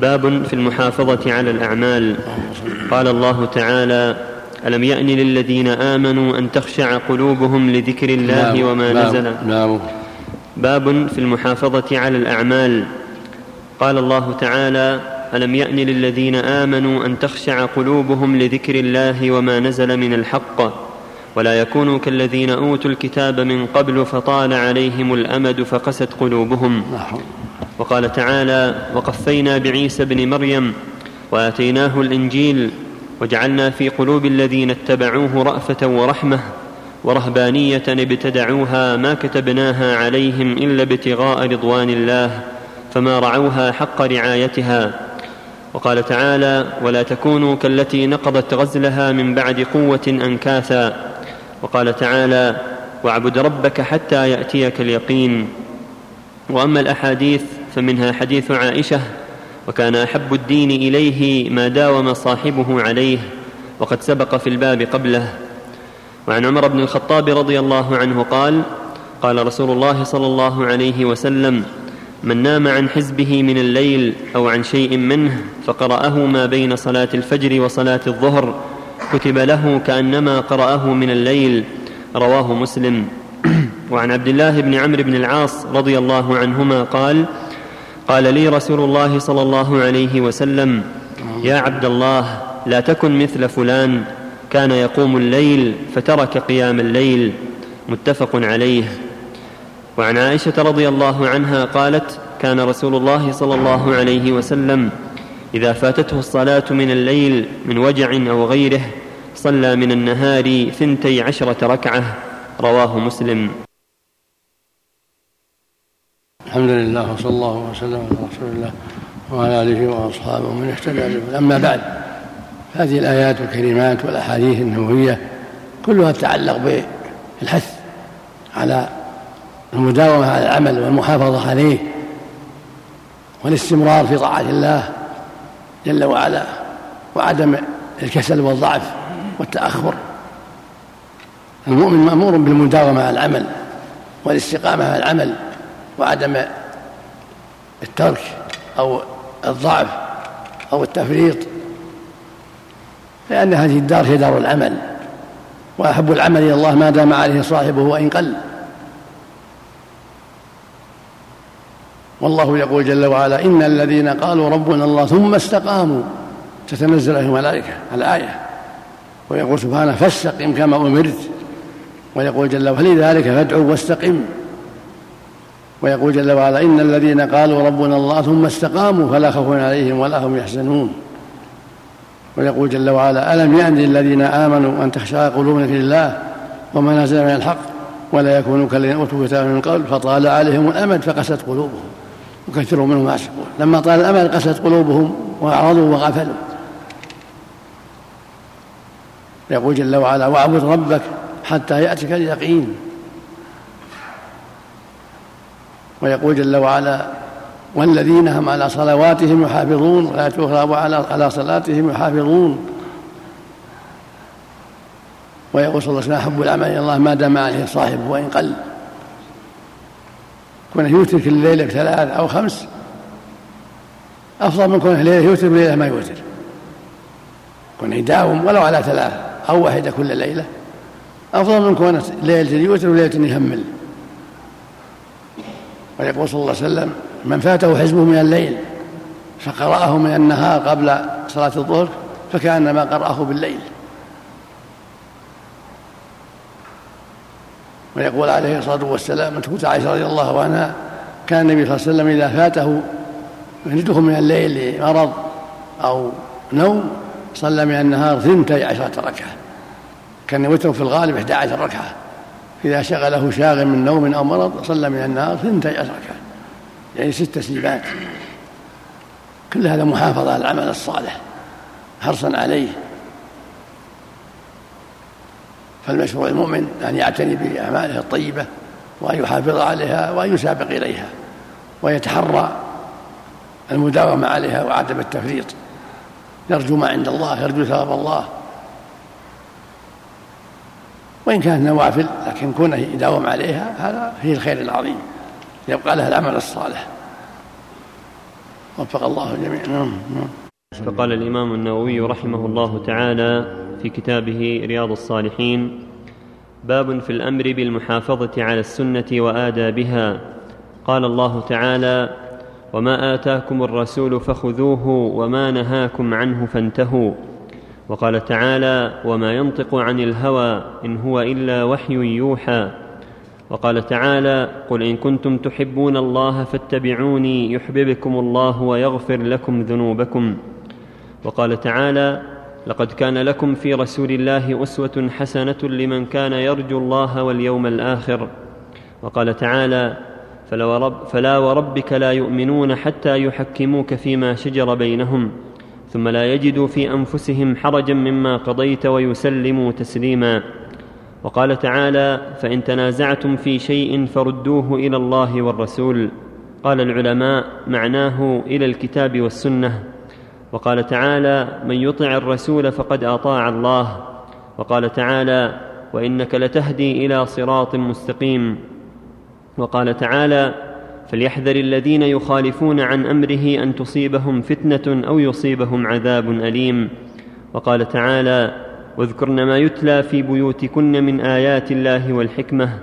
باب في المحافظة على الأعمال. قال الله تعالى ألم يأن للذين آمنوا أن تخشع قلوبهم لذكر الله وما نزل؟ باب في المحافظة على الأعمال. قال الله تعالى ألم يأن للذين آمنوا أن تخشع قلوبهم لذكر الله وما نزل من الحق؟ ولا يكونوا كالذين أوتوا الكتاب من قبل فطال عليهم الأمد فقست قلوبهم. وقال تعالى وقفينا بعيسى ابن مريم وآتيناه الإنجيل وجعلنا في قلوب الذين اتبعوه رأفة ورحمة ورهبانية ابتدعوها ما كتبناها عليهم إلا ابتغاء رضوان الله فما رعوها حق رعايتها. وقال تعالى ولا تكونوا كالتي نقضت غزلها من بعد قوة أنكاثا. وقال تعالى واعبد ربك حتى يأتيك اليقين. وأما الأحاديث فمنها حديث عائشة وكان أحب الدين إليه ما داوم صاحبه عليه وقد سبق في الباب قبله. وعن عمر بن الخطاب رضي الله عنه قال قال رسول الله صلى الله عليه وسلم من نام عن حزبه من الليل أو عن شيء منه فقرأه ما بين صلاة الفجر وصلاة الظهر كتب له كأنما قرأه من الليل. رواه مسلم. وعن عبد الله بن عمرو بن العاص رضي الله عنهما قال قال لي رسول الله صلى الله عليه وسلم يا عبد الله لا تكن مثل فلان كان يقوم الليل فترك قيام الليل. متفق عليه. وعن عائشة رضي الله عنها قالت كان رسول الله صلى الله عليه وسلم إذا فاتته الصلاة من الليل من وجع أو غيره صلى من النهار ثنتي عشرة ركعة. رواه مسلم. الحمد لله وصلى الله وسلم على رسول الله وعلى آله وأصحابه ومن اهتدى أما بعد هذه الآيات الكريمات والأحاديث النبوية كلها تتعلق بالحث على المداومة على العمل والمحافظة عليه والاستمرار في طاعة الله جل وعلا وعدم الكسل والضعف والتأخر. المؤمن مأمور بالمداومة على العمل والاستقامة على العمل وعدم الترك أو الضعف أو التفريط لأن هذه الدار هي دار العمل. وأحب العمل إلى الله ما دام عليه صاحبه وإن قل. والله يقول جل وعلا إن الذين قالوا ربنا الله ثم استقاموا. تتنزل عليهم الملائكة الآية ويقول سبحانه فاستقم كما أمرت. ويقول جل وعلا لذلك فادعوا واستقم. ويقول جل وعلا إن الذين قالوا ربنا الله ثم استقاموا فلا خوف عليهم ولا هم يحزنون. ويقول جل وعلا ألم يأن للذين آمنوا أن تخشع قلوبهم لله وما نزل من الحق ولا يكونوا كالذين أوتوا كتابا من قبل فطال عليهم الأمد فقست قلوبهم وكثر منهم فاسقون لما طال الأمد قست قلوبهم وأعرضوا وغفلوا. يقول جل وعلا واعبد ربك حتى يأتيك اليقين ويقول جل وعلا والذين هم على صلواتهم يحافظون ولا تغرب على صلاتهم يحافظون. ويقول صلى الله عليه وسلم أحب الأعمال إلى الله ما دام عليه صاحبه وإن قل. كونه يوتر كل ليلة بثلاث أو خمس أفضل من كونه ليلة يوتر بليلة ما يوتر. كونه يداوم ولو على ثلاث أو واحدة كل ليلة. أفضل من كونه ليلة يوتر وليلة يهمل ويقول صلى الله عليه وسلم من فاته حزبه من الليل فقرأه من النهار قبل صلاة الظهر فكأنما قرأه بالليل. ويقول عليه الصلاة والسلام أن تقول عائشة رضي الله عنها كان النبي صلى الله عليه وسلم إذا فاته يجده من الليل لمرض أو نوم صلى من النهار ثنتي عشرة ركعة. كان يوتر في الغالب 11 ركعة. إذا شغله شاغل من نوم أو مرض صلى من ثنتي عشر ركعة. يعني ست تسليمات كل هذا محافظة على العمل الصالح. حرصا عليه. فالمشروع المؤمن أن يعتني بأعماله الطيبة وأن يحافظ عليها وأن يسابق إليها ويتحرى المداومة عليها وعدم التفريط. يرجو ما عند الله يرجو ثواب الله. وإن كانت نوافل لكن كونه يداوم عليها هذا فيه الخير العظيم. يبقى لها العمل الصالح. وفق الله الجميع. نعم نعم. فقال الإمام النووي رحمه الله تعالى في كتابه رياض الصالحين باب في الأمر بالمحافظة على السنة وآدابها. قال الله تعالى وما آتاكم الرسول فخذوه وما نهاكم عنه فانتهوا. وقال تعالى وما ينطق عن الهوى إن هو إلا وحي يوحى. وقال تعالى قل إن كنتم تحبون الله فاتبعوني يحببكم الله ويغفر لكم ذنوبكم. وقال تعالى لقد كان لكم في رسول الله أسوة حسنة لمن كان يرجو الله واليوم الآخر. وقال تعالى فلا وربك لا يؤمنون حتى يحكموك فيما شجر بينهم. ثم لا يجدوا في أنفسهم حرجا مما قضيت ويسلموا تسليما. وقال تعالى فإن تنازعتم في شيء فردوه إلى الله والرسول. قال العلماء معناه إلى الكتاب والسنة. وقال تعالى من يطع الرسول فقد أطاع الله. وقال تعالى وإنك لتهدي إلى صراط مستقيم. وقال تعالى فليحذر الذين يخالفون عن أمره أن تصيبهم فتنة أو يصيبهم عذاب أليم. وقال تعالى واذكرن ما يتلى في بيوتكن من آيات الله والحكمة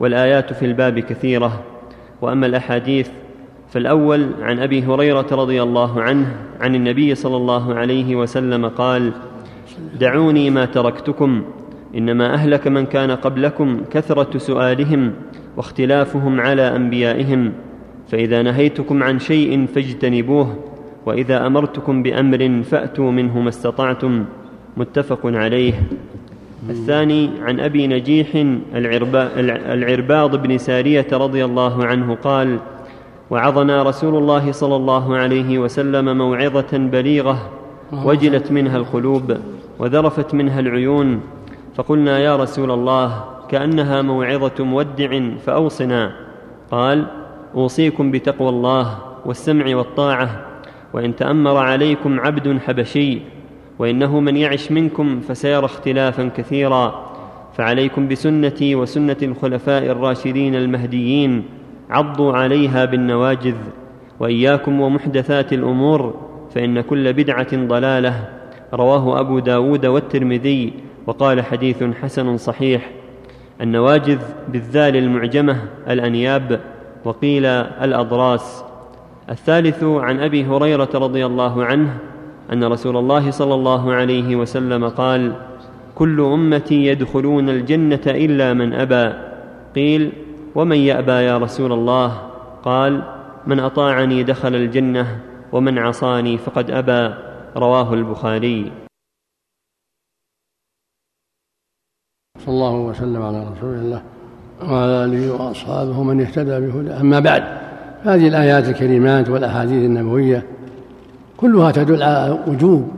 والآيات في الباب كثيرة. وأما الأحاديث فالأول عن أبي هريرة رضي الله عنه عن النبي صلى الله عليه وسلم قال دعوني ما تركتكم إنما أهلك من كان قبلكم كثرة سؤالهم واختلافهم على أنبيائهم فإذا نهيتكم عن شيء فاجتنبوه وإذا أمرتكم بأمر فأتوا منه ما استطعتم متفق عليه. الثاني عن أبي نجيح العرباض بن سارية رضي الله عنه قال وعظنا رسول الله صلى الله عليه وسلم موعظة بليغة وجلت منها القلوب وذرفت منها العيون فقلنا يا رسول الله كأنها موعظة مودع فأوصنا. قال أوصيكم بتقوى الله والسمع والطاعة وإن تأمر عليكم عبد حبشي وإنه من يعش منكم فسيرى اختلافا كثيرا. فعليكم بسنتي وسنة الخلفاء الراشدين المهديين عضوا عليها بالنواجذ وإياكم ومحدثات الأمور فإن كل بدعة ضلالة. رواه أبو داود والترمذي وقال حديث حسن صحيح. النواجذ بالذال المعجمة الأنياب وقيل الأضراس. الثالث عن أبي هريرة رضي الله عنه أن رسول الله صلى الله عليه وسلم قال كل أمتي يدخلون الجنة إلا من أبى. قيل ومن يأبى يا رسول الله؟ قال من أطاعني دخل الجنة ومن عصاني فقد أبى. رواه البخاري. صلى الله وسلم على رسول الله وعلى آله وأصحابه من اهتدى بهداه. أما بعد هذه الآيات الكريمات والأحاديث النبوية كلها تدل على وجوب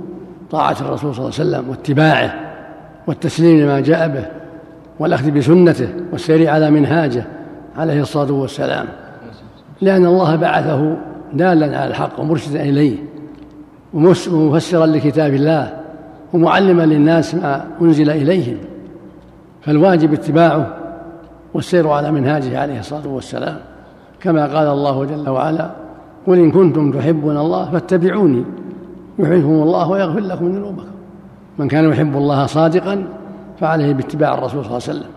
طاعة الرسول صلى الله عليه وسلم واتباعه والتسليم لما جاء به والأخذ بسنته والسير على منهاجه عليه الصلاة والسلام. لأن الله بعثه دالا على الحق ومرشدا إليه ومفسرا لكتاب الله ومعلما للناس ما أنزل إليهم. فالواجب اتباعه والسير على منهاجه عليه الصلاة والسلام. كما قال الله جل وعلا قل إن كنتم تحبون الله فاتبعوني يحبكم الله ويغفر لكم ذنوبكم. من كان يحب الله صادقا فعليه باتباع الرسول صلى الله عليه وسلم.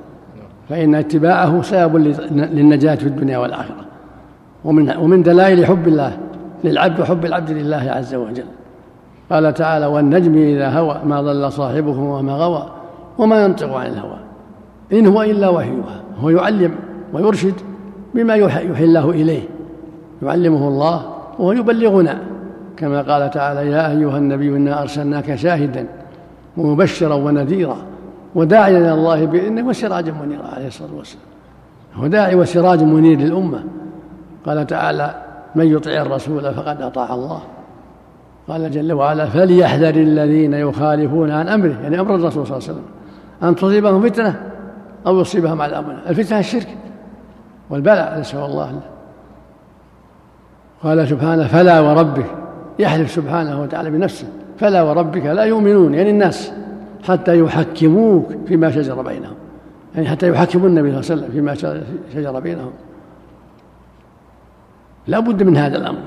فإن اتباعه سبب للنجاة في الدنيا والآخرة. ومن ومن دلائل حب الله للعبد وحب العبد لله عز وجل. قال تعالى والنجم إذا هوى ما ضل صاحبكم وما غوى وما ينطق عن الهوى. إن هو إلا وحي هو يعلم ويرشد بما يوحي الله إليه. يعلمه الله وهو يبلغنا كما قال تعالى يا أيها النبي إنا أرسلناك شاهدا ومبشرا ونذيرا وداعيا إلى الله بإذنه وسراجا منيرا. عليه الصلاة والسلام. هو داعي وسراج منير للأمة. قال تعالى من يطع الرسول فقد أطاع الله. قال جل وعلا فليحذر الذين يخالفون عن أمره. يعني أمر الرسول صلى الله عليه وسلم. أن تصيبهم فتنة أو يصيبهم عذاب الفتنة الشرك والبلاء نسأل الله. قال سبحانه فلا وربك يحلف سبحانه وتعالى بنفسه فلا وربك لا يؤمنون يعني الناس حتى يحكموك فيما شجر بينهم يعني حتى يحكموا النبي صلى الله عليه وسلم فيما شجر بينهم. لا بد من هذا الأمر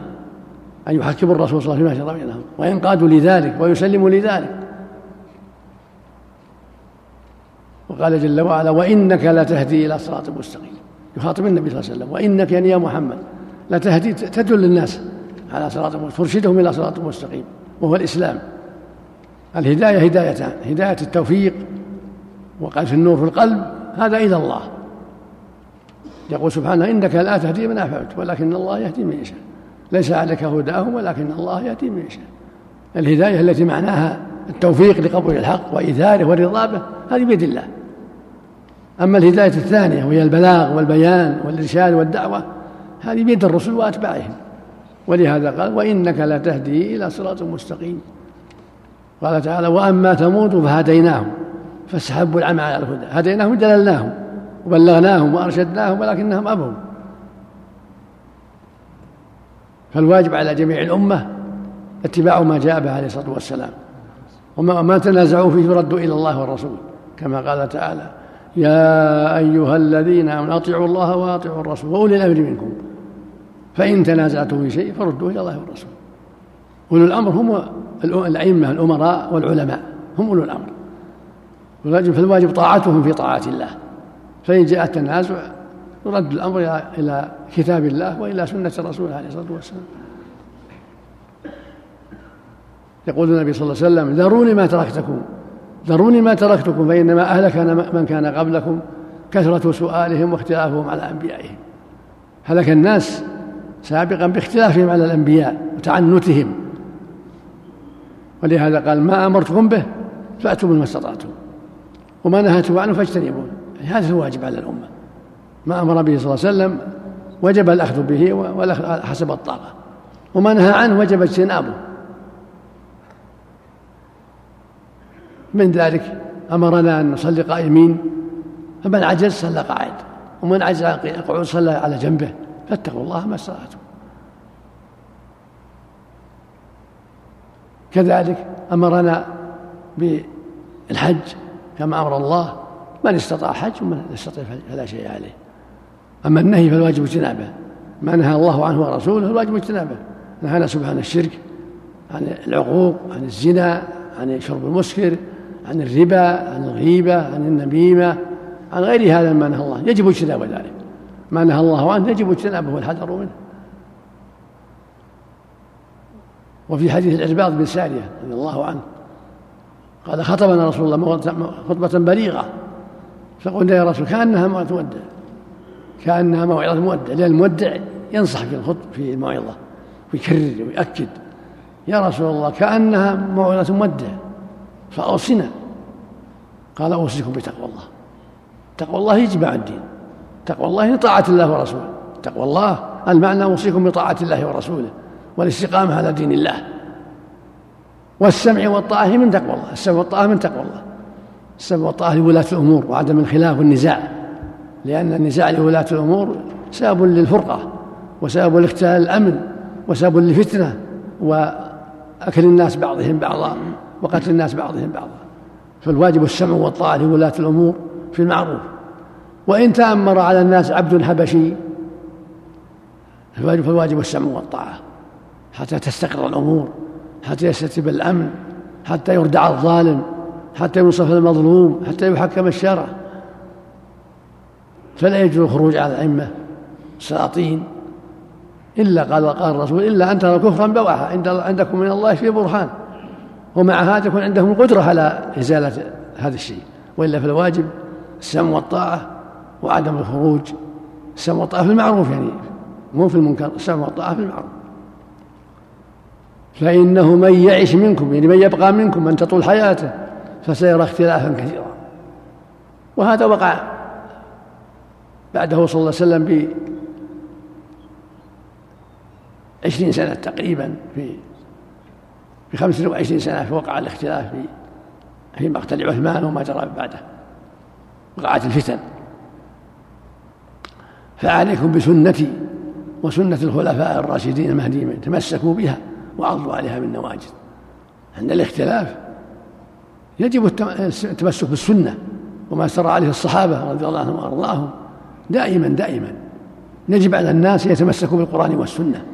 أن يحكموا الرسول صلى الله عليه وسلم فيما شرع بينهم وينقادوا لذلك ويسلموا لذلك. وقال جل وعلا وإنك لتهدي إلى صراط مستقيم. يخاطب النبي صلى الله عليه وسلم. وإنك يعني يا محمد لتهدي تدل الناس على صراط ترشدهم إلى صراط مستقيم وهو الإسلام. الهداية هدايتان هداية التوفيق وقال في النور في القلب هذا إلى الله. يقول سبحانه إنك لا تهدي من أحببت ولكن الله يهدي من يشاء. ليس عليك هداهم ولكن الله يهدي من يشاء. الهداية التي معناها التوفيق لقبول الحق وإيثاره والرضا به هذه بيد الله. أما الهداية الثانية وهي البلاغ والبيان والإرشاد والدعوة هذه بيد الرسل وأتباعهم. ولهذا قال وإنك لتهدي إلى صراط مستقيم. قال تعالى وأما ثمود فهديناهم فاستحبوا العمى على الهدى. هديناهم دللناهم وبلغناهم وأرشدناهم ولكنهم أبوا. فالواجب على جميع الأمة اتباع ما جاء به عليه الصلاة والسلام. وما ما تنازعوا فيه يردوا إلى الله والرسول كما قال تعالى يا أيها الذين آمنوا أطيعوا الله وأطيعوا الرسول وأولي الأمر منكم. فإن تنازعتم في شيء فردوه إلى الله والرسول. أولو الأمر هم الأئمة الأمراء والعلماء هم أولو الأمر. فالواجب طاعتهم في طاعة الله. فإن جاء التنازع يرد الأمر إلى كتاب الله وإلى سنة الرسول عليه الصلاة والسلام. يقول النبي صلى الله عليه وسلم ذروني ما تركتكم. ذروني ما تركتكم فإنما أهلك من كان قبلكم كثرة سؤالهم واختلافهم على أنبيائهم. هلك الناس سابقا باختلافهم على الأنبياء وتعنتهم. ولهذا قال ما أمرتكم به فأتوا ما استطعتم وما نهيتم عنه فاجتنبوه. هذا الواجب على الأمة. ما أمر به صلى الله عليه وسلم وجب الأخذ به والأخذ حسب الطاقة. وما نهى عنه وجب اجتنابه. من ذلك أمرنا أن نصلي قائمين فمن عجز صلى قاعد ومن عجز عن القعود صلى على جنبه فاتقوا الله ما استطعتم. كذلك أمرنا بالحج كما أمر الله من استطاع حج ومن لم يستطع فلا شيء عليه. أما النهي فالواجب اجتنابه ما نهى الله عنه ورسوله الواجب اجتنابه. نهانا سبحانه الشرك عن العقوق عن الزنا عن شرب المسكر عن الربا عن الغيبة عن النميمة عن غير هذا ما نهى الله. يجب اجتناب ذلك. ما نهى الله عنه يجب اجتنابه والحذر منه. وفي حديث العرباض بن سارية رضي الله عنه قال خطبنا رسول الله خطبة بليغة. فقلنا يا رسول كأنها موعظة مودع. كأنها موعظة مودع لأن المودع ينصح في الخطب في الموعظة ويكرر ويؤكد. يا رسول الله كأنها موعظة مودع. فأوصنا قال أوصيكم بتقوى الله. تقوى الله يجمع الدين. تقوى الله طاعة الله ورسوله. تقوى الله المعنى أوصيكم بطاعة الله ورسوله والاستقامة على دين الله. والسمع والطاعة من تقوى الله. السمع والطاعة من تقوى الله. السمع والطاعة لولاة الأمور وعدم الخلاف والنزاع. لأن النزاع لولاة الأمور سبب للفرقة وسبب لاختلال الأمن وسبب للفتنة وأكل الناس بعضهم بعضا. وقتل الناس بعضهم بعضا. فالواجب السمع والطاعة لولاة الأمور في المعروف. وإن تأمر على الناس عبد حبشي الواجب فالواجب السمع والطاعة. حتى تستقر الأمور حتى يستتب الأمن حتى يردع الظالم حتى ينصف المظلوم حتى يحكم الشرع. فلا يجوز الخروج على الأئمة السلاطين. إلا قال قال الرسول إلا أن ترى كفرا بواحا عندكم من الله في برهان. ومع هذا يكون عندهم القدرة على إزالة هذا الشيء وإلا فالواجب السمع والطاعة وعدم الخروج. السمع والطاعة في المعروف يعني مو في المنكر السمع والطاعة في المعروف. فإنه من يعش منكم يعني من يبقى منكم من تطول حياته فسيرى اختلافا كثيرا. وهذا وقع بعده صلى الله عليه وسلم ب عشرين سنة تقريبا في في خمس وعشرين سنة وقع الاختلاف في في مقتل عثمان وما جرى بعده. وقعت الفتن. فعليكم بسنتي وسنة الخلفاء الراشدين المهديين تمسكوا بها وعضوا عليها بالنواجذ. عند الاختلاف يجب التمسك بالسنة وما سر عليه الصحابة رضي الله عنهم وأرضاهم. دائما دائما يجب على الناس يتمسكوا بالقرآن والسنة.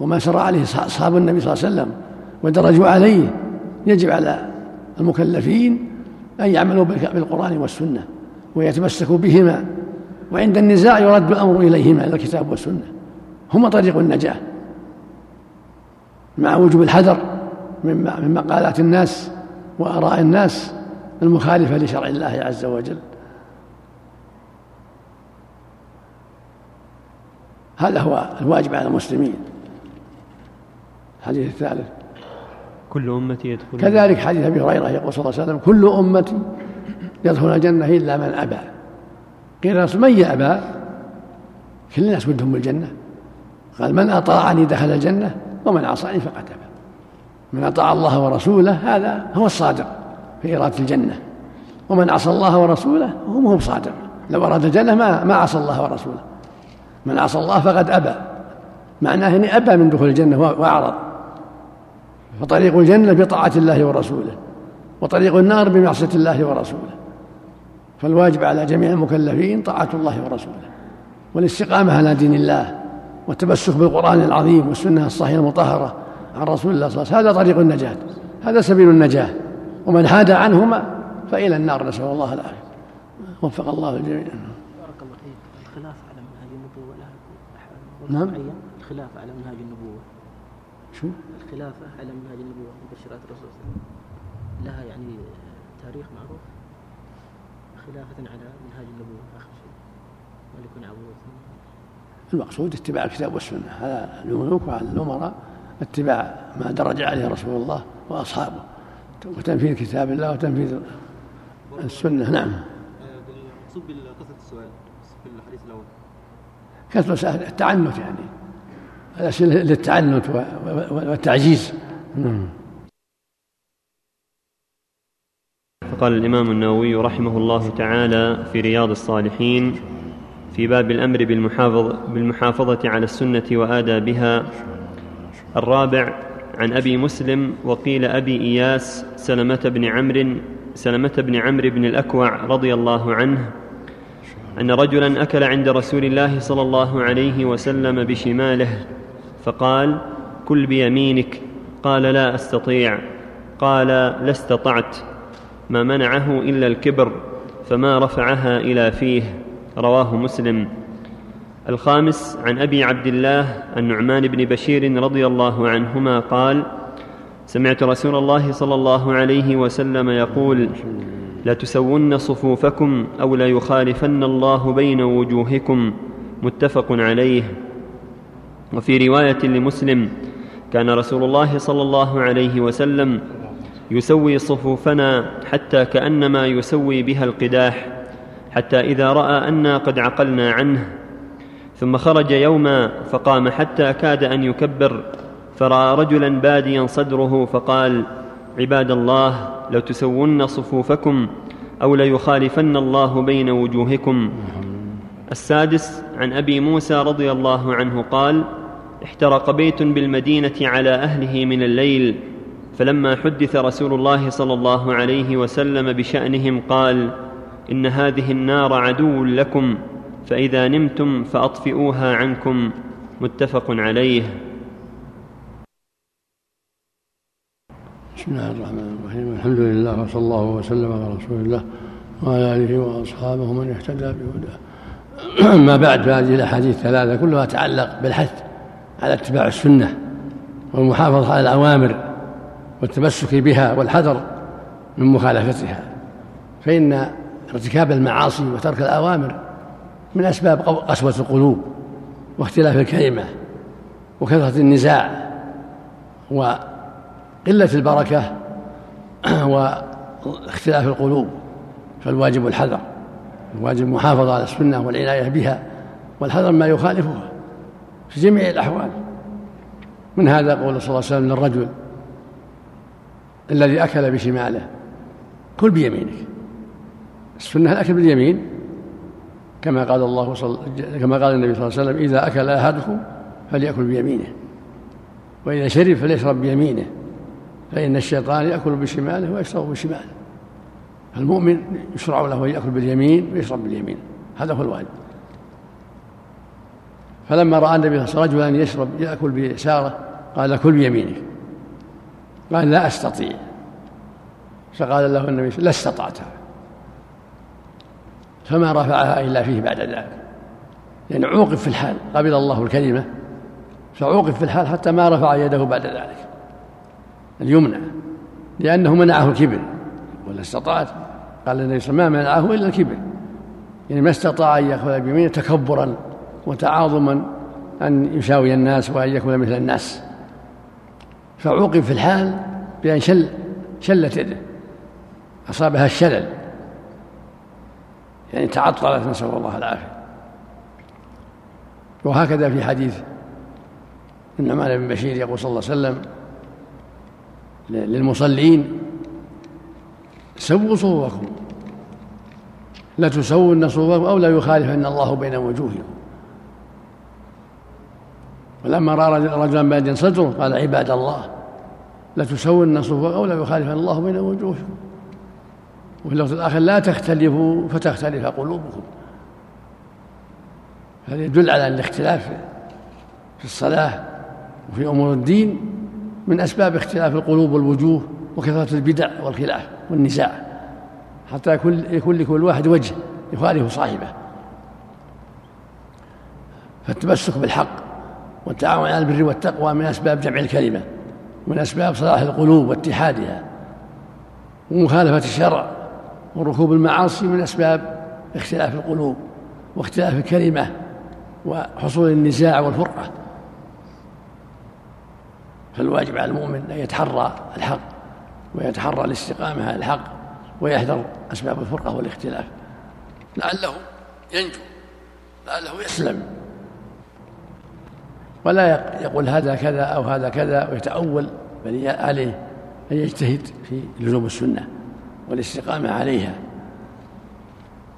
وما سر عليه أصحاب النبي صلى الله عليه وسلم ودرجوا عليه يجب على المكلفين أن يعملوا بالقرآن والسنة ويتمسكوا بهما وعند النزاع يرد الأمر إليهما إلى الكتاب والسنة. هما طريق النجاة مع وجوب الحذر من مقالات الناس وآراء الناس المخالفة لشرع الله عز وجل. هذا هو الواجب على المسلمين. الحديث الثالث. كل أمتي يدخل كذلك حديث أبي هريرة يقول صلى الله عليه وسلم كل أمتي يدخل الجنة إلا من أبى. قيل الرسول من يأبى كل الناس ودهم الجنة. قال من أطاعني دخل الجنة ومن عصاني فقد أبى. من أطاع الله ورسوله هذا هو الصادق في إرادة الجنة. ومن عصى الله ورسوله هو هو صادق. لو أراد الجنة ما ما عصى الله ورسوله. من عصى الله فقد أبى. معناه أني أبى من دخول الجنة وأعرض. فطريق الجنة بطاعة الله ورسوله وطريق النار بمعصية الله ورسوله. فالواجب على جميع المكلفين طاعة الله ورسوله والاستقامة على دين الله والتمسك بالقرآن العظيم والسنة الصحيحة المطهرة عن رسول الله صلى الله عليه وسلم. هذا طريق النجاة هذا سبيل النجاة. ومن حاد عنهما فإلى النار نسأل الله العافية. وفق الله الجميع. بارك الله فيك. الخلاف على منهاج النبوة لها نعم. الخلاف على منهاج النبوة. شو؟ الخلافة على منهاج النبوة مبشرات الرسول صلى الله عليه وسلم. لها يعني تاريخ معروف. خلافة على منهاج النبوة آخر شيء. ملك عبود المقصود اتباع الكتاب والسنة. هذا الملوك وعلى الأمراء اتباع ما درج عليه رسول الله وأصحابه. وتنفيذ كتاب الله وتنفيذ السنة. نعم. المقصود بكثرة السؤال في الحديث الأول. كثرة التعنت يعني. للتعنت والتعجيز. نعم. فقال الإمام النووي رحمه الله تعالى في رياض الصالحين في باب الأمر بالمحافظة, بالمحافظة على السنة وآدابها. الرابع عن أبي مسلم وقيل أبي إياس سلمة بن عمرو سلمة بن عمرو بن الأكوع رضي الله عنه أن رجلا أكل عند رسول الله صلى الله عليه وسلم بشماله. فقال كل بيمينك. قال لا أستطيع. قال لا استطعت ما منعه إلا الكبر فما رفعها إلى فيه. رواه مسلم. الخامس عن أبي عبد الله النعمان بن بشير رضي الله عنهما قال سمعت رسول الله صلى الله عليه وسلم يقول لتسون صفوفكم أو ليخالفن الله بين وجوهكم. متفق عليه. وفي رواية لمسلم كان رسول الله صلى الله عليه وسلم يسوي صفوفنا حتى كأنما يسوي بها القداح حتى إذا رأى أنا قد عقلنا عنه. ثم خرج يوما فقام حتى كاد أن يكبر فرأى رجلا باديا صدره فقال عباد الله لو تسون صفوفكم أو ليخالفن الله بين وجوهكم. السادس عن أبي موسى رضي الله عنه قال احترق بيت بالمدينة على أهله من الليل فلما حدث رسول الله صلى الله عليه وسلم بشأنهم قال إن هذه النار عدو لكم فإذا نمتم فأطفئوها عنكم. متفق عليه. بسم الله الرحمن الرحيم. الحمد لله وصلى الله وسلم على رسول الله وعلى آله وأصحابه ومن اهتدى بهداه. أما بعد فهذه الأحاديث الثلاثة كلها تتعلق بالحث على اتباع السنة والمحافظة على الأوامر والتمسك بها والحذر من مخالفتها. فإن ارتكاب المعاصي وترك الأوامر من أسباب قسوة القلوب واختلاف الكلمة وكثرة النزاع وقلة البركة واختلاف القلوب فالواجب الحذر الواجب المحافظة على السنة والعناية بها والحذر ما يخالفها. في جميع الأحوال. من هذا قول صلى الله عليه وسلم للرجل الذي أكل بشماله كل بيمينك. السنة الأكل باليمين؟ كما قال الله صل... كما قال النبي صلى الله عليه وسلم إذا أكل أحدكم فليأكل بيمينه وإذا شرب فليشرب بيمينه فإن الشيطان يأكل بشماله ويشرب بشماله. فالمؤمن يشرع له أن يأكل باليمين ويشرب باليمين هذا هو الواجب. فلما رأى النبي صلى الله عليه وسلم رجلا يشرب يأكل بيساره قال كل بيمينك قال لا أستطيع. فقال له النبي لا استطعتها فما رفعها إلا فيه بعد ذلك. يعني عوقب في الحال قبل الله الكلمة فعوقب في الحال حتى ما رفع يده بعد ذلك. اليمنى لأنه منعه الكبر. ولا استطاعت قال النبي صلى الله عليه وسلم ما منعه إلا الكبر. يعني ما استطاع أن يأخذ بيمينه تكبرا. وتعاظما أن يساوي الناس وأن يكون مثل الناس. فعوقب في الحال بأن شل شلت يده. أصابها الشلل. يعني تعطلت نسأل الله العافية. وهكذا في حديث النعمان بن بشير يقول صلى الله عليه وسلم للمصلين سووا صفوفكم لا تسوون صفوفكم أو لا يخالفن الله بين وجوهكم. ولما رأى رجلا باد صدره قال عباد الله لا تسوون صفوفكم أو لا يخالفن الله بين وجوهكم. وفي اللفظ الآخر لا تختلفوا فتختلف قلوبكم. هذا يدل على الاختلاف في الصلاة وفي أمور الدين من أسباب اختلاف القلوب والوجوه وكثرة البدع والخلاف والنزاع. حتى يكون يكون لكل واحد وجه يخالف صاحبه. فالتمسك بالحق والتعاون على البر والتقوى من أسباب جمع الكلمة من أسباب صلاح القلوب واتحادها ومخالفة الشرع وركوب المعاصي من أسباب اختلاف القلوب واختلاف الكلمة وحصول النزاع والفرقة. فالواجب على المؤمن أن يتحرى الحق ويتحرى الاستقامة على الحق ويحذر أسباب الفرقة والاختلاف. لعله ينجو لعله يسلم. ولا يقول هذا كذا أو هذا كذا ويتأول بل عليه أن يجتهد في لزوم السنة والاستقامة عليها.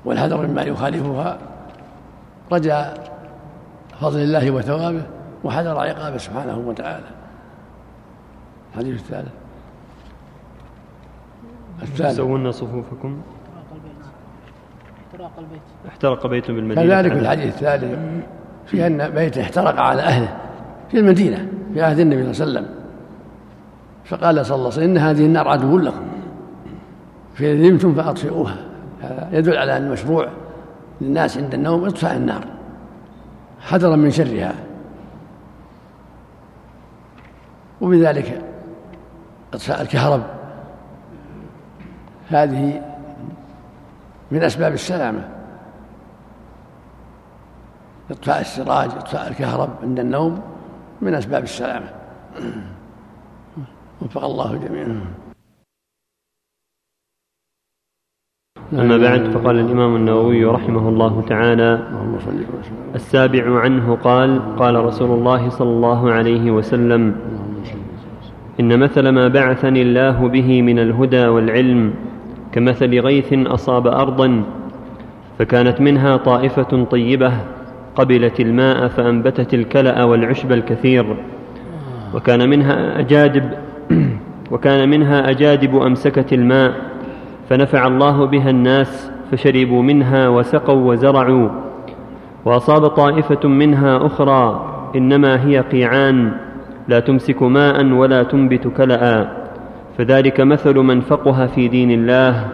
والحذر مما يخالفها رجاء فضل الله وثوابه وحذر عقابه سبحانه وتعالى. الحديث الثالث. الثالث. تسوون صفوفكم؟ احترق البيت. احترق بيت بالمدينة. كذلك الحديث الثالث. في أن بيت احترق على أهله في المدينة في عهد النبي صلى الله عليه وسلم. فقال صلى الله عليه وسلم إن هذه النار عدو لكم. فإذا نمتم فأطفئوها. يدل على أن المشروع للناس عند النوم إطفاء النار. حذرا من شرها. وبذلك إطفاء الكهرب. هذه من أسباب السلامة. إطفاء السراج إطفاء الكهرب عند النوم من أسباب السلامة. وفق الله جميعا. أما بعد فقال الإمام النووي رحمه الله تعالى السابع عنه قال قال رسول الله صلى الله عليه وسلم إن مثل ما بعثني الله به من الهدى والعلم كمثل غيث أصاب أرضا فكانت منها طائفة طيبة قبلت الماء فأنبتت الكلأ والعشب الكثير. وكان منها اجادب وكان منها أجادب أمسكت الماء فنفع الله بها الناس فشربوا منها وسقوا وزرعوا. وأصاب طائفة منها أخرى إنما هي قيعان لا تمسك ماء ولا تنبت كلأ. فذلك مثل من فقه في دين الله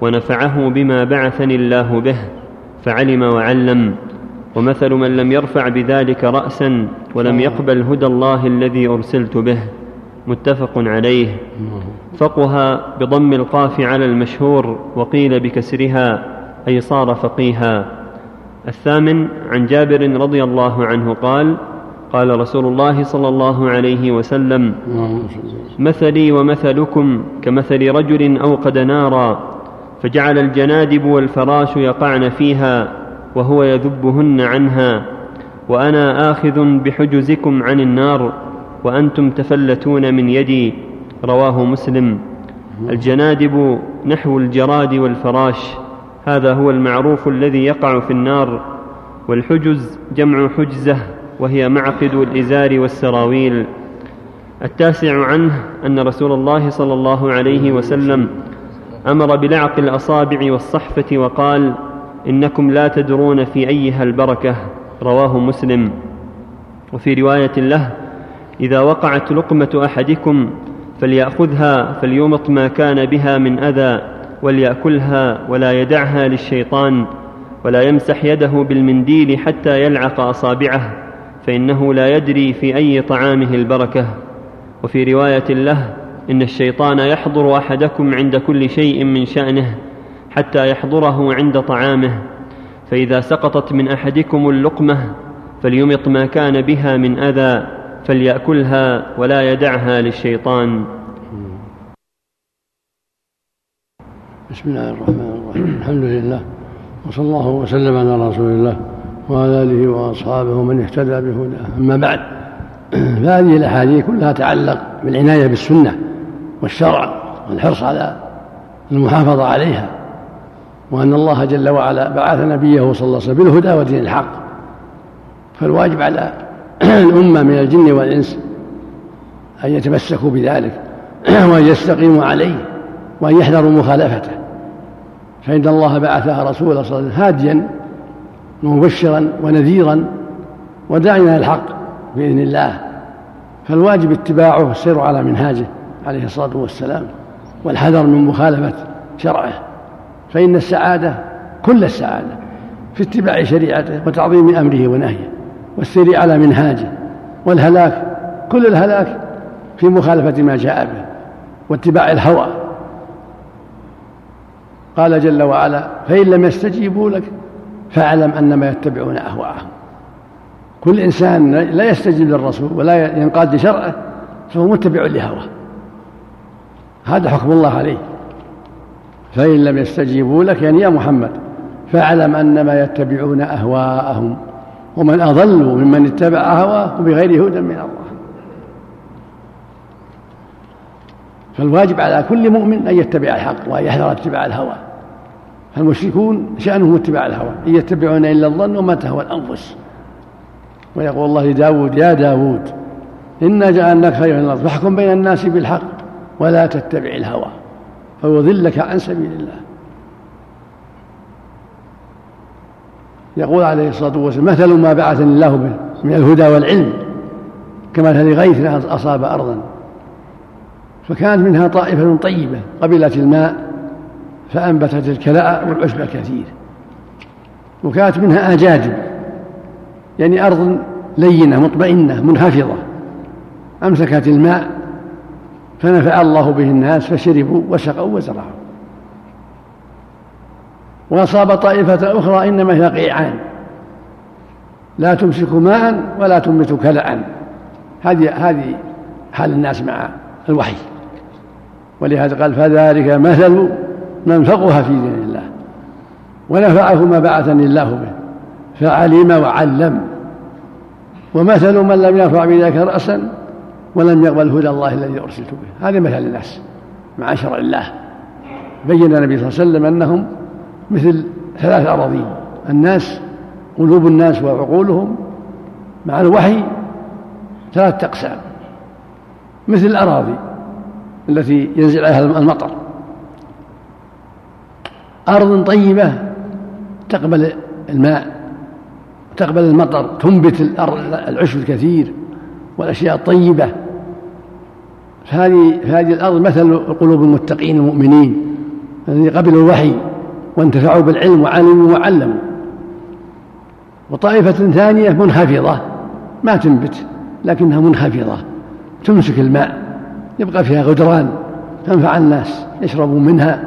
ونفعه بما بعثني الله به فعلم وعلم. ومثل من لم يرفع بذلك رأسا ولم يقبل هدى الله الذي أرسلت به. متفق عليه. فقه بضم القاف على المشهور وقيل بكسرها أي صار فقيها. الثامن عن جابر رضي الله عنه قال قال رسول الله صلى الله عليه وسلم مثلي ومثلكم كمثل رجل أوقد نارا فجعل الجنادب والفراش يقعن فيها وهو يذبهن عنها وأنا آخذ بحجزكم عن النار وأنتم تفلتون من يدي رواه مسلم. الجنادب نحو الجراد والفراش هذا هو المعروف الذي يقع في النار والحجز جمع حجزة وهي معقد الإزار والسراويل. التاسع عنه أن رسول الله صلى الله عليه وسلم أمر بلعق الأصابع والصحفة وقال إنكم لا تدرون في أيها البركة رواه مسلم. وفي رواية له إذا وقعت لقمة أحدكم فليأخذها فليمط ما كان بها من أذى وليأكلها ولا يدعها للشيطان ولا يمسح يده بالمنديل حتى يلعق أصابعه فإنه لا يدري في أي طعامه البركة. وفي رواية له إن الشيطان يحضر أحدكم عند كل شيء من شأنه حتى يحضره عند طعامه فإذا سقطت من أحدكم اللقمة فليمط ما كان بها من أذى فليأكلها ولا يدعها للشيطان. بسم الله الرحمن الرحيم. الحمد لله وصلى الله وسلم على رسول الله وعلى آله وأصحابه ومن اهتدى بهداه. أما بعد فهذه الأحاديث كلها تعلق بالعناية بالسنة والشرع والحرص على المحافظة عليها. وأن الله جل وعلا بعث نبيه صلى الله عليه وسلم بالهدى ودين الحق. فالواجب على الأمة من الجن والإنس أن يتمسكوا بذلك وأن يستقيموا عليه وأن يحذروا مخالفته. فإن الله بعثها رسولا صلى الله عليه وسلم هاديا ومبشرا ونذيرا وداعيا الحق بإذن الله. فالواجب اتباعه والسير على منهاجه عليه الصلاة والسلام والحذر من مخالفة شرعه. فإن السعادة كل السعادة في اتباع شريعته وتعظيم أمره ونهيه والسير على منهاجه والهلاك كل الهلاك في مخالفة ما جاء به واتباع الهوى. قال جل وعلا فإن لم يستجيبوا لك فاعلم أنما يتبعون أهواءهم. كل إنسان لا يستجيب للرسول ولا ينقاد لشرعه فهو متبع لهواه. هذا حكم الله عليه. فإن لم يستجيبوا لك يعني يا محمد فاعلم أنما يتبعون أهواءهم ومن أضل ممن اتبع هواه بغير هدى من الله. فالواجب على كل مؤمن أن يتبع الحق وأن يحذر اتباع الهوى. فالمشركون شأنهم اتباع الهوى إن يتبعون إلا الظن وما تهوى الأنفس. ويقول الله لداود يا داود إنا جعلناك خيرا من الأرض فاحكم بين الناس بالحق ولا تتبع الهوى. فيضلك عن سبيل الله. يقول عليه الصلاة والسلام مثل ما بعثني الله به من الهدى والعلم كمثل غيث أصاب أرضا فكانت منها طائفة طيبة قبلت الماء فأنبتت الكلاء والعشب الكثير وكانت منها أجاجب يعني أرض لينة مطمئنة منخفضة أمسكت الماء فنفع الله به الناس فشربوا وسقوا وزرعوا. وأصاب طائفة أخرى إنما هي قيعان. لا تمسك ماء ولا تنبت كلأ. هذه هذه حال الناس مع الوحي. ولهذا قال فذلك مثل من فقه في دين الله. ونفعه ما بعثني الله به. فعلم وعلم. ومثل من لم يرفع بذلك رأسا ولم يقبل هدى الله الذي أرسلت به. هذا مثل الناس مع شرع الله. بين النبي صلى الله عليه وسلم أنهم مثل ثلاث أراضين. الناس قلوب الناس وعقولهم مع الوحي ثلاثة أقسام. مثل الأراضي التي ينزل عليها المطر. أرض طيبة تقبل الماء تقبل المطر تنبت العشب الكثير. والأشياء الطيبة. فهذه هذه الأرض مثل قلوب المتقين المؤمنين الذين قبلوا الوحي وانتفعوا بالعلم وعلموا وعلموا. وطائفة ثانية منخفضة ما تنبت لكنها منخفضة. تمسك الماء يبقى فيها غدران تنفع الناس يشربوا منها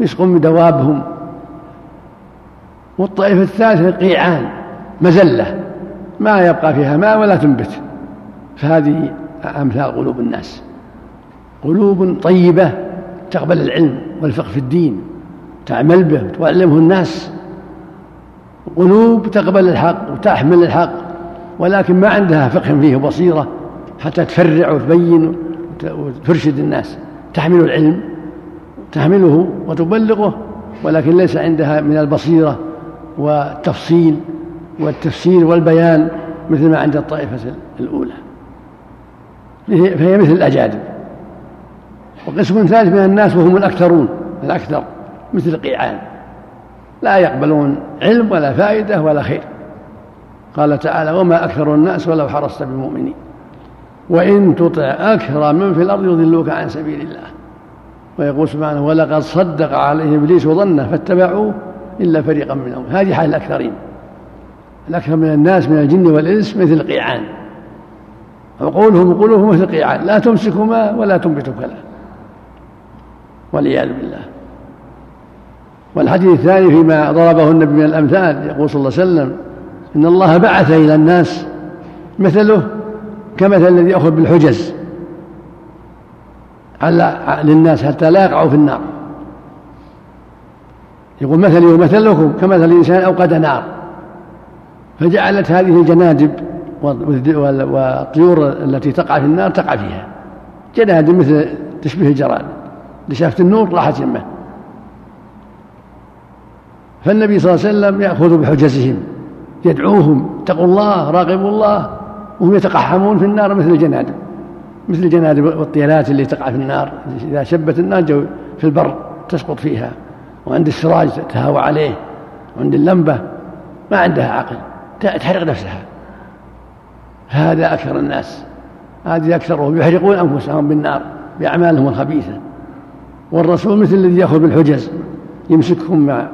يسقون بدوابهم والطائفة الثالثة قيعان مزلة ما يبقى فيها ماء ولا تنبت. فهذه أمثال قلوب الناس. قلوب طيبة تقبل العلم والفقه في الدين تعمل به وتعلمه الناس. قلوب تقبل الحق وتحمل الحق ولكن ما عندها فقه فيه بصيرة حتى تفرع وتبين وترشد الناس. تحمل العلم تحمله وتبلغه ولكن ليس عندها من البصيرة والتفصيل والتفسير والبيان مثل ما عند الطائفة الأولى. فهي مثل الأجادب وقسم ثالث من الناس وهم الأكثرون الأكثر مثل القيعان. لا يقبلون علم ولا فائدة ولا خير. قال تعالى وما أكثر الناس ولو حرصت بمؤمنين وإن تطع أكثر من في الأرض يضلوك عن سبيل الله. ويقول سبحانه ولقد صدق عليه إبليس وظنه فاتبعوه إلا فريقا منهم. هذه حال الأكثرين. الأكثر من الناس من الجن والإنس مثل قيعان عقولهم وقلوبهم مثل قيعان لا تمسك ماء ولا تنبت كلا والعياذ بالله. والحديث الثاني فيما ضربه النبي من الأمثال يقول صلى الله عليه وسلم إن الله بعث إلى الناس مثله كمثل الذي يأخذ بالحجز. على للناس حتى لا يقعوا في النار. يقول مثلي ومثلكم كمثل الإنسان أوقد نار. فجعلت هذه الجنادب والطيور التي تقع في النار تقع فيها. جنادب مثل تشبه الجراد. لشافت النور راحت يمه. فالنبي صلى الله عليه وسلم يأخذ بحجزهم يدعوهم اتقوا الله راقبوا الله وهم يتقحمون في النار مثل الجنادب مثل الجنادب والطيالات اللي تقع في النار إذا شبت النار جو في البر تسقط فيها وعند السراج تهاوى عليه وعند اللمبة ما عندها عقل تحرق نفسها. هذا أكثر الناس. هذه أكثرهم يحرقون أنفسهم بالنار بأعمالهم الخبيثة. والرسول مثل الذي يأخذ بالحجز يمسكهم مع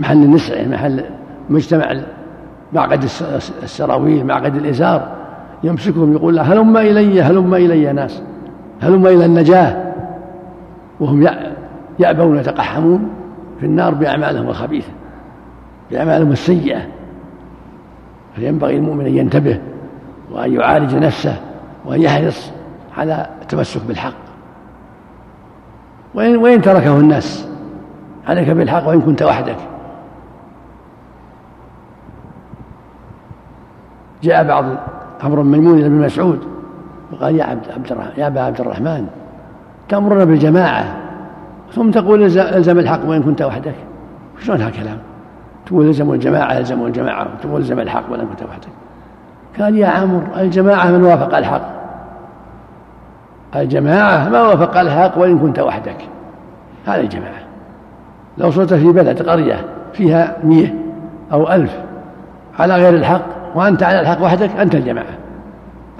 محل النسع محل مجتمع معقد السراويل معقد الإزار يمسكهم يقول له هلم إلي هلم إلي ناس هلم إلى النجاة. وهم يأبون يتقحمون في النار بأعمالهم الخبيثة بأعمالهم السيئة. فينبغي المؤمن أن ينتبه وأن يعالج نفسه وأن يحرص على التمسك بالحق. وإن, وإن تركه الناس عليك بالحق وإن كنت وحدك. جاء بعض عمرو ميمون إلى ابن مسعود وقال يا عبد عبد يا أبا عبد الرحمن تأمرنا بالجماعة ثم تقول إلزم الحق وإن كنت وحدك. شلون هالكلام؟ تقول الزموا الجماعة الزموا الجماعة تقول الزم الحق وان كنت وحدك قال يا عمرو الجماعة من وافق الحق. الجماعة ما وافق الحق وإن كنت وحدك. هذا الجماعة. لو صرت في بلد قرية فيها مئة أو ألف على غير الحق وأنت على الحق وحدك أنت الجماعة.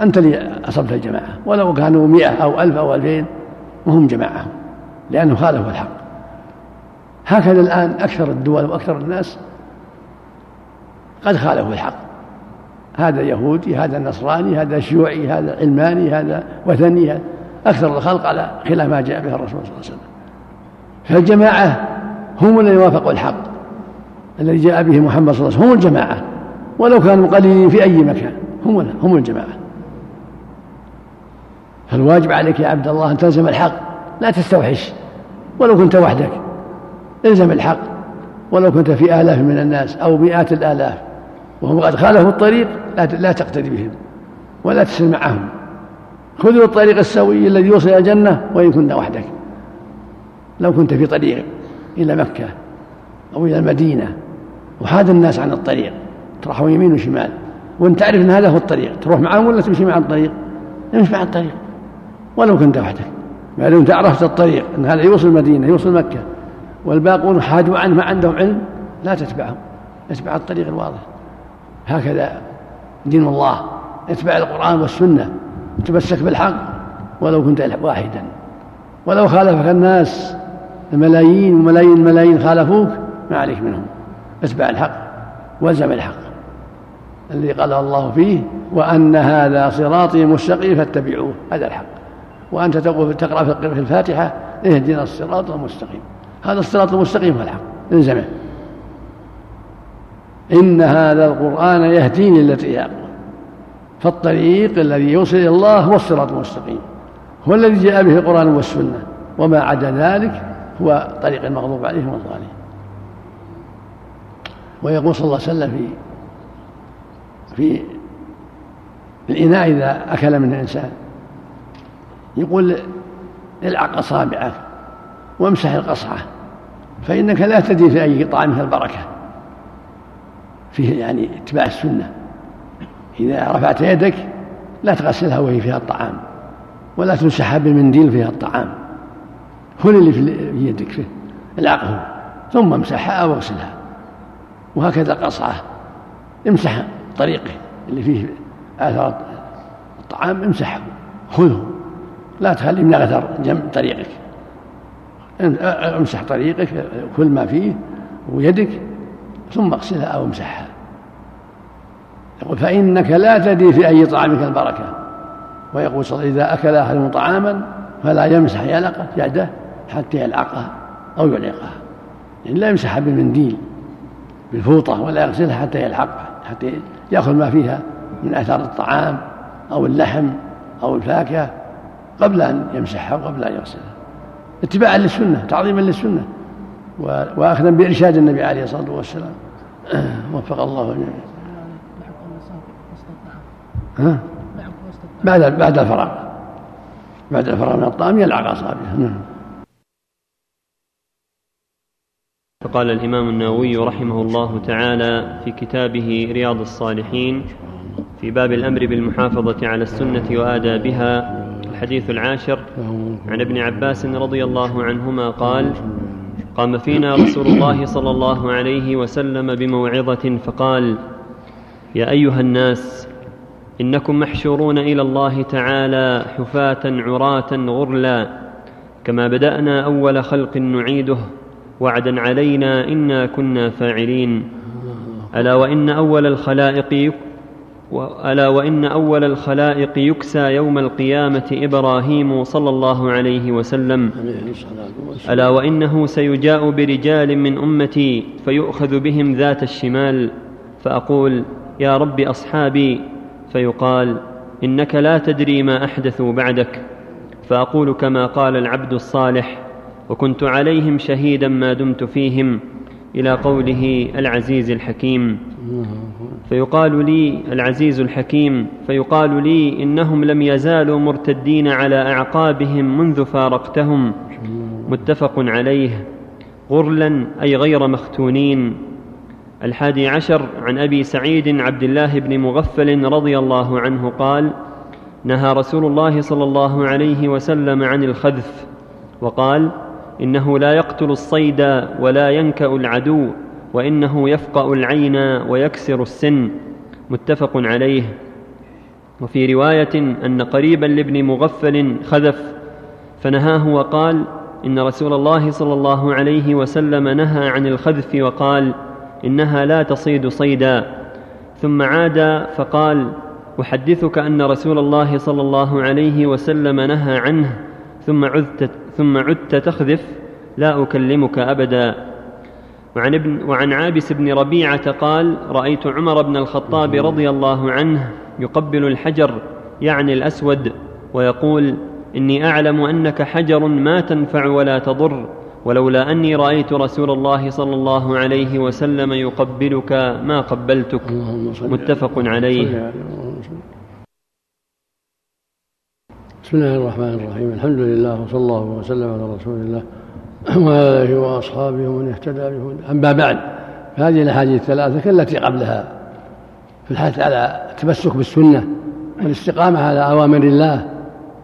أنت اللي أصبت الجماعة. ولو كانوا مئة أو ألف أو ألفين وهم جماعة لأنهم خالفوا الحق. هكذا الآن أكثر الدول وأكثر الناس قد خالفوا الحق. هذا يهودي هذا نصراني هذا شيوعي هذا علماني هذا وثني هذا أكثر الخلق على خلاف ما جاء به الرسول صلى الله عليه وسلم. فالجماعة هم الذين وافقوا الحق الذي جاء به محمد صلى الله عليه وسلم. هم الجماعة. ولو كانوا قليلين في أي مكان هم هم الجماعة. فالواجب عليك يا عبد الله أن تلزم الحق لا تستوحش. ولو كنت وحدك إلزم الحق. ولو كنت في آلاف من الناس أو مئات الآلاف. وهم قد خالفوا الطريق لا لا تقتدي بهم ولا تسر معهم. خذوا الطريق السوي الذي يوصل إلى الجنة وإن كنت وحدك. لو كنت في طريق إلى مكة أو إلى المدينة وحاد الناس عن الطريق تروحوا يمين وشمال. وأنت تعرف إن هذا هو الطريق تروح معهم ولا تمشي مع الطريق؟ امشي مع الطريق. ولو كنت وحدك. ما دمت عرفت الطريق إن هذا يوصل المدينة يوصل مكة والباقون حادوا عنه ما عندهم علم لا تتبعهم. اتبع الطريق الواضح. هكذا دين الله اتبع القرآن والسنة تمسك بالحق ولو كنت واحدا. ولو خالفك الناس الملايين وملايين الملايين خالفوك ما عليك منهم. اتبع الحق والزم الحق الذي قال الله فيه وأن هذا صراطي مستقيم فاتبعوه. هذا الحق. وأنت تقرأ في الفاتحة اهدنا الصراط المستقيم. هذا الصراط المستقيم هو الحق. الزمه إن هذا القرآن يهديني التي هي أقوى. فالطريق الذي يوصل إلى الله هو الصراط المستقيم. هو الذي جاء به القرآن والسنة. وما عدا ذلك هو طريق المغضوب عليهم والضالين ويقول صلى الله عليه وسلم في في الإناء إذا أكل من الإنسان. يقول العق أصابعك وامسح القصعة فإنك لا تدري في أي طعامها البركة. فيه يعني اتباع السنة. إذا رفعت يدك لا تغسلها وهي فيها الطعام ولا تمسحها بالمنديل فيها الطعام. كل اللي في يدك فيه العقه ثم امسحها واغسلها وهكذا القصعة امسحها طريقه اللي فيه آثار الطعام امسحه. خذه. لا تخلي من أثر جنب طريقك. امسح طريقك كل ما فيه ويدك ثم اغسلها أو امسحها. يقول فإنك لا تدري في أي طعامك البركة. ويقول صلى الله عليه وسلم إذا أكل أحد طعاما فلا يمسح يلقه يده حتى يلعقها أو يلعقها يعني لا يمسحها بالمنديل بالفوطة ولا يغسلها حتى يلحقها حتى يأخذ ما فيها من أثار الطعام أو اللحم أو الفاكهة قبل أن يمسحها وقبل أن يغسلها. اتباعا للسنة تعظيما للسنة. وأخذا بإرشاد النبي عليه الصلاة والسلام. وفق الله جميعا. ها؟ بعد بعد الفراغ. بعد الفراغ من الطعام يلعق أصابعه نعم. فقال الإمام النووي رحمه الله تعالى في كتابه رياض الصالحين في باب الأمر بالمحافظة على السنة وآدابها الحديث العاشر عن ابن عباس رضي الله عنهما قال قام فينا رسول الله صلى الله عليه وسلم بموعظة فقال يا أيها الناس إنكم محشورون إلى الله تعالى حفاة عراة غرلا كما بدأنا أول خلق نعيده وعدا علينا إنا كنا فاعلين. ألا وإن أول الخلائق ألا وإن أول الخلائق يكسى يوم القيامة إبراهيم صلى الله عليه وسلم. ألا وإنه سيجاء برجال من أمتي فيؤخذ بهم ذات الشمال فأقول يا رب أصحابي فيقال إنك لا تدري ما أحدثوا بعدك فأقول كما قال العبد الصالح وكنت عليهم شهيدا ما دمت فيهم إلى قوله العزيز الحكيم. فيقال لي العزيز الحكيم فيقال لي إنهم لم يزالوا مرتدين على أعقابهم منذ فارقتهم. متفق عليه. غرلا أي غير مختونين. الحادي عشر عن أبي سعيد عبد الله بن مغفل رضي الله عنه قال نهى رسول الله صلى الله عليه وسلم عن الخذف وقال إنه لا يقتل الصيد ولا ينكأ العدو وإنه يفقأ العين ويكسر السن. متفق عليه. وفي رواية أن قريبا لابن مغفل خذف فنهاه وقال إن رسول الله صلى الله عليه وسلم نهى عن الخذف وقال إنها لا تصيد صيدا. ثم عاد فقال أحدثك أن رسول الله صلى الله عليه وسلم نهى عنه ثم عدت ثم عدت تخذف لا أكلمك أبدا. وعن, ابن وعن عابس بن ربيعة قال رأيت عمر بن الخطاب رضي الله عنه يقبل الحجر يعني الأسود ويقول إني أعلم أنك حجر ما تنفع ولا تضر. ولولا أني رأيت رسول الله صلى الله عليه وسلم يقبلك ما قبلتك. متفق عليه. بسم الله الرحمن الرحيم. الحمد لله وصلى الله وسلم على رسول الله وعلى اله وأصحابه ومن اهتدى بهدى أما بعد فهذه الأحاديث الثلاثة كالتي قبلها. في الحث على التمسك بالسنة والاستقامة على أوامر الله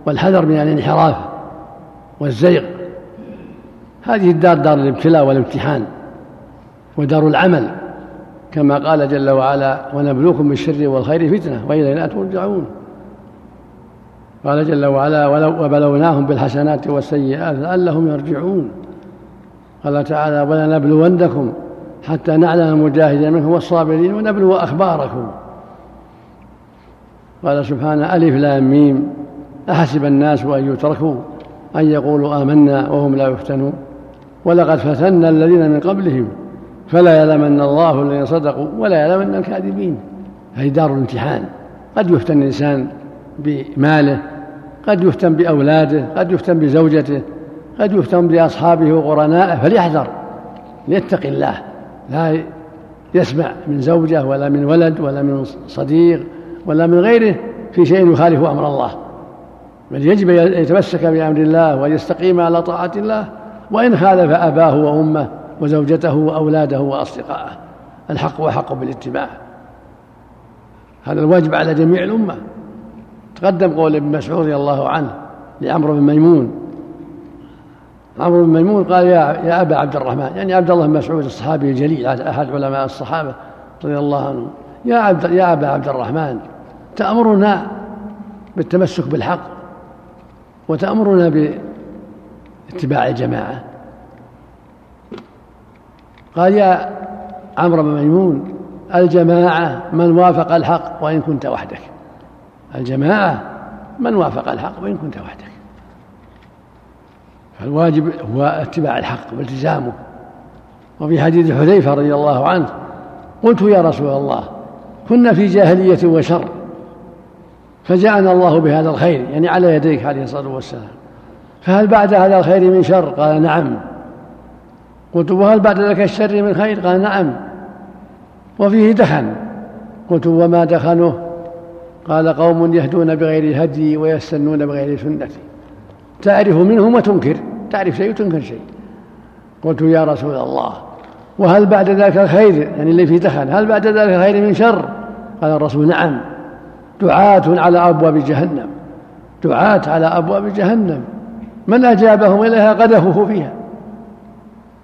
والحذر من الانحراف والزيغ هذه الدار دار الابتلاء والامتحان ودار العمل كما قال جل وعلا ونبلوكم بالشر والخير فتنة والينا ترجعون. قال جل وعلا ولو وبلوناهم بالحسنات والسيئات لعلهم يرجعون. قال تعالى ولنبلونكم حتى نعلم المجاهدين منكم والصابرين ونبلو أخباركم. قال سبحانه ألف لام ميم. أحسب الناس أن يتركوا أن يقولوا آمنا وهم لا يفتنون. ولقد فتنا الذين من قبلهم فلا يعلمن الله الذين صدقوا ولا يعلمن الكاذبين. هذه دار الامتحان. قد يفتن الإنسان بماله قد يفتن بأولاده قد يفتن بزوجته قد يفتن بأصحابه وقرنائه فليحذر ليتقي الله. لا يسمع من زوجة ولا من ولد ولا من صديق ولا من غيره في شيء يخالف أمر الله. بل يجب أن يتمسك بأمر الله وأن يستقيم على طاعة الله. وإن خالف أباه وأمه وزوجته وأولاده وأصدقائه الحق وحق بالاتباع. هذا الواجب على جميع الأمة. تقدم قول ابن مسعود رضي الله عنه لعمرو بن ميمون. عمرو بن ميمون قال يا يا أبا عبد الرحمن. يعني عبد الله بن مسعود الصحابي الجليل أحد علماء الصحابة رضي الله عنه يا عبد يا أبا عبد الرحمن تأمرنا بالتمسك بالحق وتأمرنا باتباع الجماعة. قال يا عمرو بن ميمون الجماعة من وافق الحق وإن كنت وحدك. الجماعة من وافق الحق وإن كنت وحدك. فالواجب هو اتباع الحق والتزامه. وفي حديث حذيفة رضي الله عنه قلت يا رسول الله كنا في جاهلية وشر فجاءنا الله بهذا الخير يعني على يديك عليه الصلاة والسلام. فهل بعد هذا الخير من شر؟ قال نعم. قلت وهل بعد ذلك الشر من خير؟ قال نعم. وفيه دخن. قلت وما دخنه؟ قال قوم يهدون بغير هدي ويستنون بغير سنتي. تعرف منهم وتنكر. تعرف شيء وتنكر شيء. قلت يا رسول الله وهل بعد ذلك الخير؟ يعني اللي فيه دخن. هل بعد ذلك الخير من شر؟ قال الرسول نعم. دعاة على أبواب جهنم. دعاة على أبواب جهنم. من أجابهم إليها قذفوه فيها.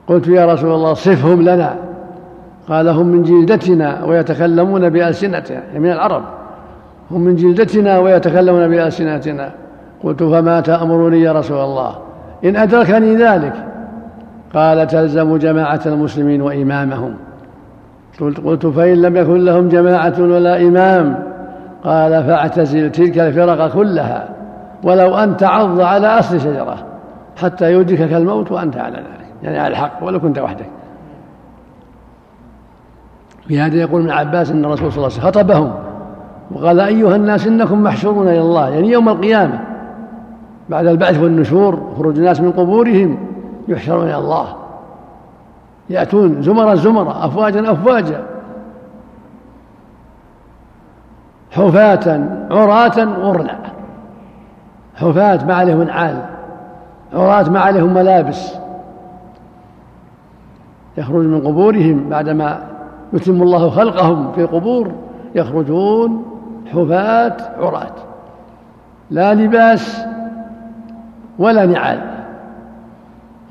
قلت يا رسول الله صفهم لنا. قال هم من جلدتنا ويتكلمون بألسنتنا يعني من العرب. هم من جلدتنا ويتكلمون بألسنتنا. قلت فما تأمرني يا رسول الله؟ إن أدركني ذلك. قال تلزم جماعة المسلمين وإمامهم. قلت, قلت فإن لم يكن لهم جماعة ولا إمام قال فاعتزل تلك الفرق كلها. ولو أن تعض على أصل شجرة حتى يدركك الموت وأنت على ذلك يعني على الحق ولو كنت وحدك. في هذا يقول ابن عباس إن الرسول صلى الله عليه وسلم خطبهم وقال أيها الناس إنكم محشورون إلى الله يعني يوم القيامة بعد البعث والنشور خروج الناس من قبورهم يحشرون إلى الله. يأتون زمرا زمرا أفواجا أفواجا. حفاة عراة غرلا حفاة ما عليهم نعال عراة ما عليهم ملابس. يخرج من قبورهم بعدما يتم الله خلقهم في القبور يخرجون حفاة عراة لا لباس ولا نعال.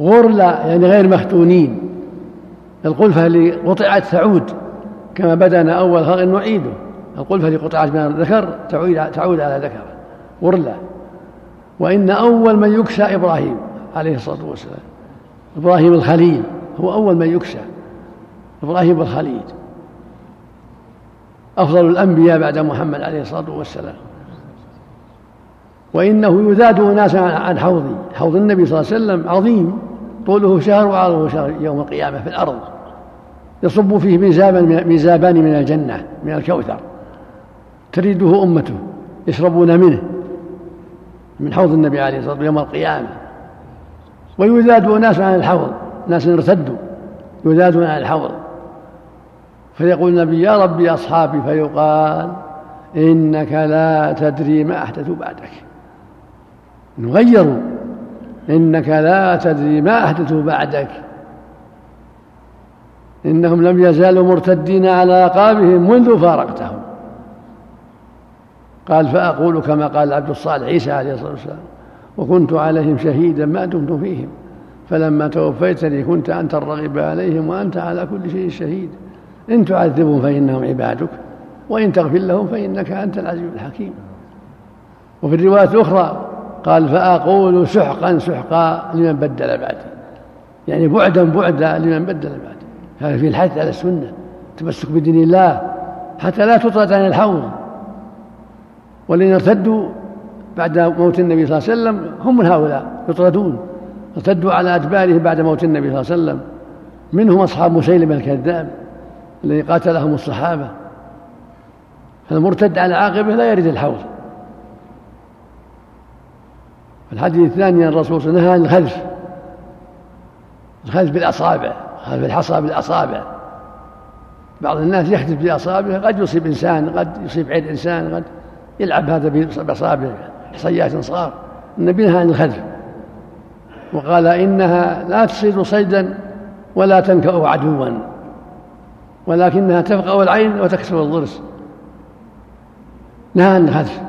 غرلا يعني غير مختونين. القلفة اللي قطعت تعود كما بدأنا أول خلق نعيده. القلفة اللي قطعت من الذكر تعود تعود على ذكر غرلا وإن أول من يكسى إبراهيم عليه الصلاة والسلام. إبراهيم الخليل هو أول من يكسى. إبراهيم الخليل. أفضل الأنبياء بعد محمد عليه الصلاة والسلام. وإنه يذاد ناسا عن حوضي حوض النبي صلى الله عليه وسلم عظيم. طوله شهر وعرضه شهر يوم القيامة في الأرض. يصب فيه ميزابان ميزابان من الجنة من الكوثر. تريده أمته يشربون منه. من حوض النبي عليه الصلاة والسلام يوم القيامة. ويذاد ناس عن الحوض ناس ارتدوا يذادون عن الحوض. فيقول النبي يا ربي أصحابي فيقال إنك لا تدري ما أحدثوا بعدك. نغيروا إنك لا تدري ما أحدثوا بعدك. إنهم لم يزالوا مرتدين على أعقابهم منذ فارقتهم. قال فأقول كما قال عبد الصالح عيسى عليه الصلاة والسلام وكنت عليهم شهيدا ما دمت فيهم فلما توفيتني كنت أنت الرغب عليهم وأنت على كل شيء شهيد إن تعذبهم فإنهم عبادك وإن تغفر لهم فإنك أنت العزيز الحكيم. وفي الرواية الأخرى قال فأقول سحقا سحقا لمن بدل بعدي يعني بعدا بعدا لمن بدل بعدي هذا في الحث على السنة تمسك بدين الله حتى لا تطرد عن الحوض. والذين ارتدوا بعد موت النبي صلى الله عليه وسلم هم هؤلاء يطردون. ارتدوا على أدبارهم بعد موت النبي صلى الله عليه وسلم. منهم أصحاب مسيلمة الكذاب الذي قاتلهم الصحابة. فالمرتد على عاقبه لا يرد الحوض. الحديث الثاني أن الرسول صلى الله عليه وسلم نهى عن الخلف الخلف بالأصابع خلف الحصى بالأصابع. بعض الناس يحدث بأصابعه قد يصيب إنسان قد يصيب عين إنسان قد يلعب هذا بأصابعه حصيات صغار. النبي نهى عن الخلف وقال إنها لا تصيد صيدا ولا تنكأ عدوا ولكنها تفقأ العين وتكسر الضرس. نهى عن الخلف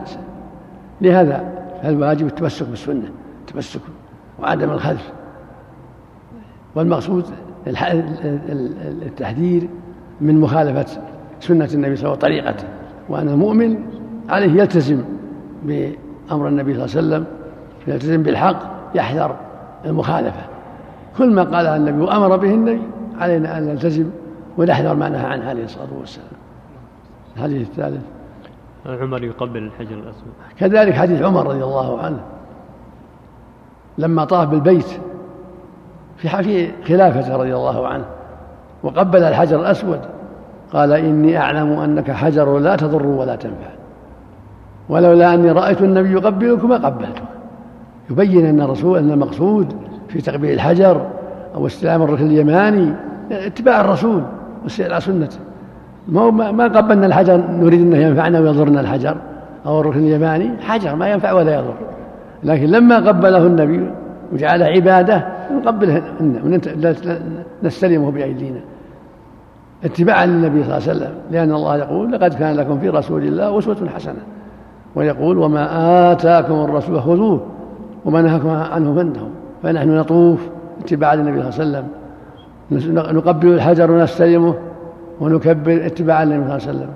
لهذا فالواجب التمسك بالسنة التمسك وعدم الخلف والمقصود التحذير من مخالفة سنة النبي صلى الله عليه وسلم وطريقته. وأن المؤمن عليه يلتزم بأمر النبي صلى الله عليه وسلم يلتزم بالحق يحذر المخالفة. كل ما قالها النبي وأمر به النبي علينا أن نلتزم ونحذر ما نهى عنه عليه الصلاة والسلام. الحديث الثالث. عمر يقبل الحجر الأسود. كذلك حديث عمر رضي الله عنه. لما طاف بالبيت في في خلافته رضي الله عنه وقبل الحجر الأسود قال إني أعلم أنك حجر لا تضر ولا تنفع. ولولا أني رأيت النبي يقبلك ما قبلته. يبين أن الرسول أن المقصود في تقبيل الحجر أو استلام الركن اليماني اتباع الرسول على سنته. ما ما قبلنا الحجر نريد أنه ينفعنا ويضرنا الحجر أو الركن اليماني حجر ما ينفع ولا يضر. لكن لما قبله النبي وجعله عبادة نقبله ونستلمه بأيدينا. اتباعا للنبي صلى الله عليه وسلم لأن الله يقول لقد كان لكم في رسول الله أسوة حسنة. ويقول وما آتاكم الرسول خذوه وما نهاكم عنه فانتهوا فنحن نطوف اتباعا للنبي صلى الله عليه وسلم. نقبل الحجر ونستلمه ونكبر اتباعا للنبي صلى الله عليه وسلم.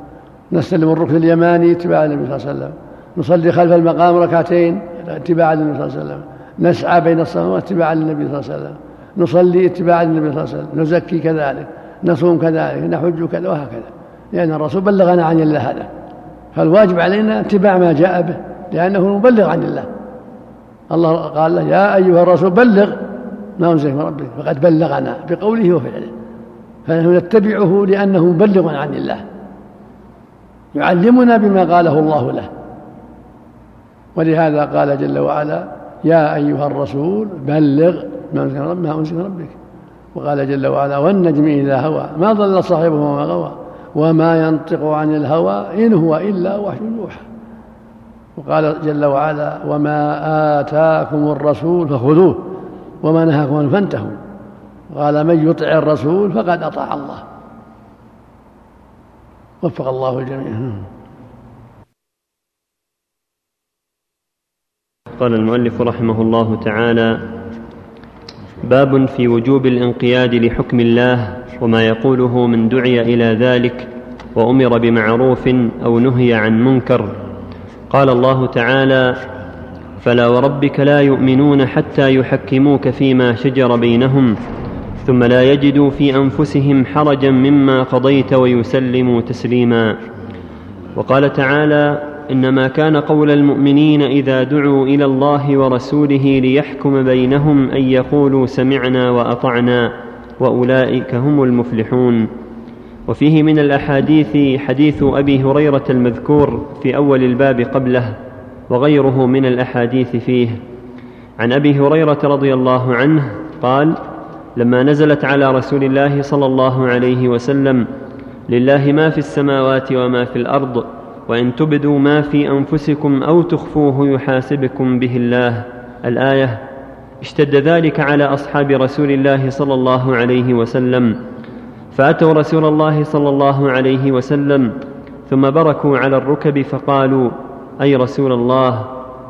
نستلم الركن اليماني اتباعا للنبي صلى الله عليه وسلم. نصلي خلف المقام ركعتين اتباعا للنبي صلى الله عليه وسلم. نسعى بين الصلوات اتباعا للنبي صلى الله عليه وسلم. نصلي اتباعا للنبي صلى الله عليه وسلم. نزكي كذلك نصوم كذلك نحج كذا وهكذا. لأن الرسول بلغنا عن الله هذا. فالواجب علينا اتباع ما جاء به لأنه مبلغ عن الله. الله قال له يا أيها الرسول بلغ. ما أنزل من ربك فقد بلغنا بقوله وفعله فنحن نتبعه لأنه مبلغ عن الله. يعلمنا بما قاله الله له. ولهذا قال جل وعلا يا أيها الرسول بلغ. ما أنزل من ربك. وقال جل وعلا والنجم إذا هوى. ما ضل صاحبه وما غوى. وما ينطق عن الهوى إن هو إلا وحي يوحى. وقال جل وعلا وما آتاكم الرسول فخذوه وما نهاكم عنه فانتهوا. قال من يطع الرسول فقد أطاع الله. وفق الله الجميع. قال المؤلف رحمه الله تعالى باب في وجوب الانقياد لحكم الله وما يقوله من دعي إلى ذلك وأمر بمعروف أو نهي عن منكر. قال الله تعالى فلا وربك لا يؤمنون حتى يحكموك فيما شجر بينهم ثم لا يجدوا في أنفسهم حرجا مما قضيت ويسلموا تسليما. وقال تعالى إنما كان قول المؤمنين إذا دعوا إلى الله ورسوله ليحكم بينهم أن يقولوا سمعنا وأطعنا. وأولئك هم المفلحون. وفيه من الأحاديث حديث أبي هريرة المذكور في أول الباب قبله وغيره من الأحاديث فيه. عن أبي هريرة رضي الله عنه قال لما نزلت على رسول الله صلى الله عليه وسلم لله ما في السماوات وما في الأرض وإن تبدوا ما في أنفسكم أو تخفوه يحاسبكم به الله. الآية اشتد ذلك على أصحاب رسول الله صلى الله عليه وسلم. فأتوا رسول الله صلى الله عليه وسلم ثم بركوا على الركب فقالوا أي رسول الله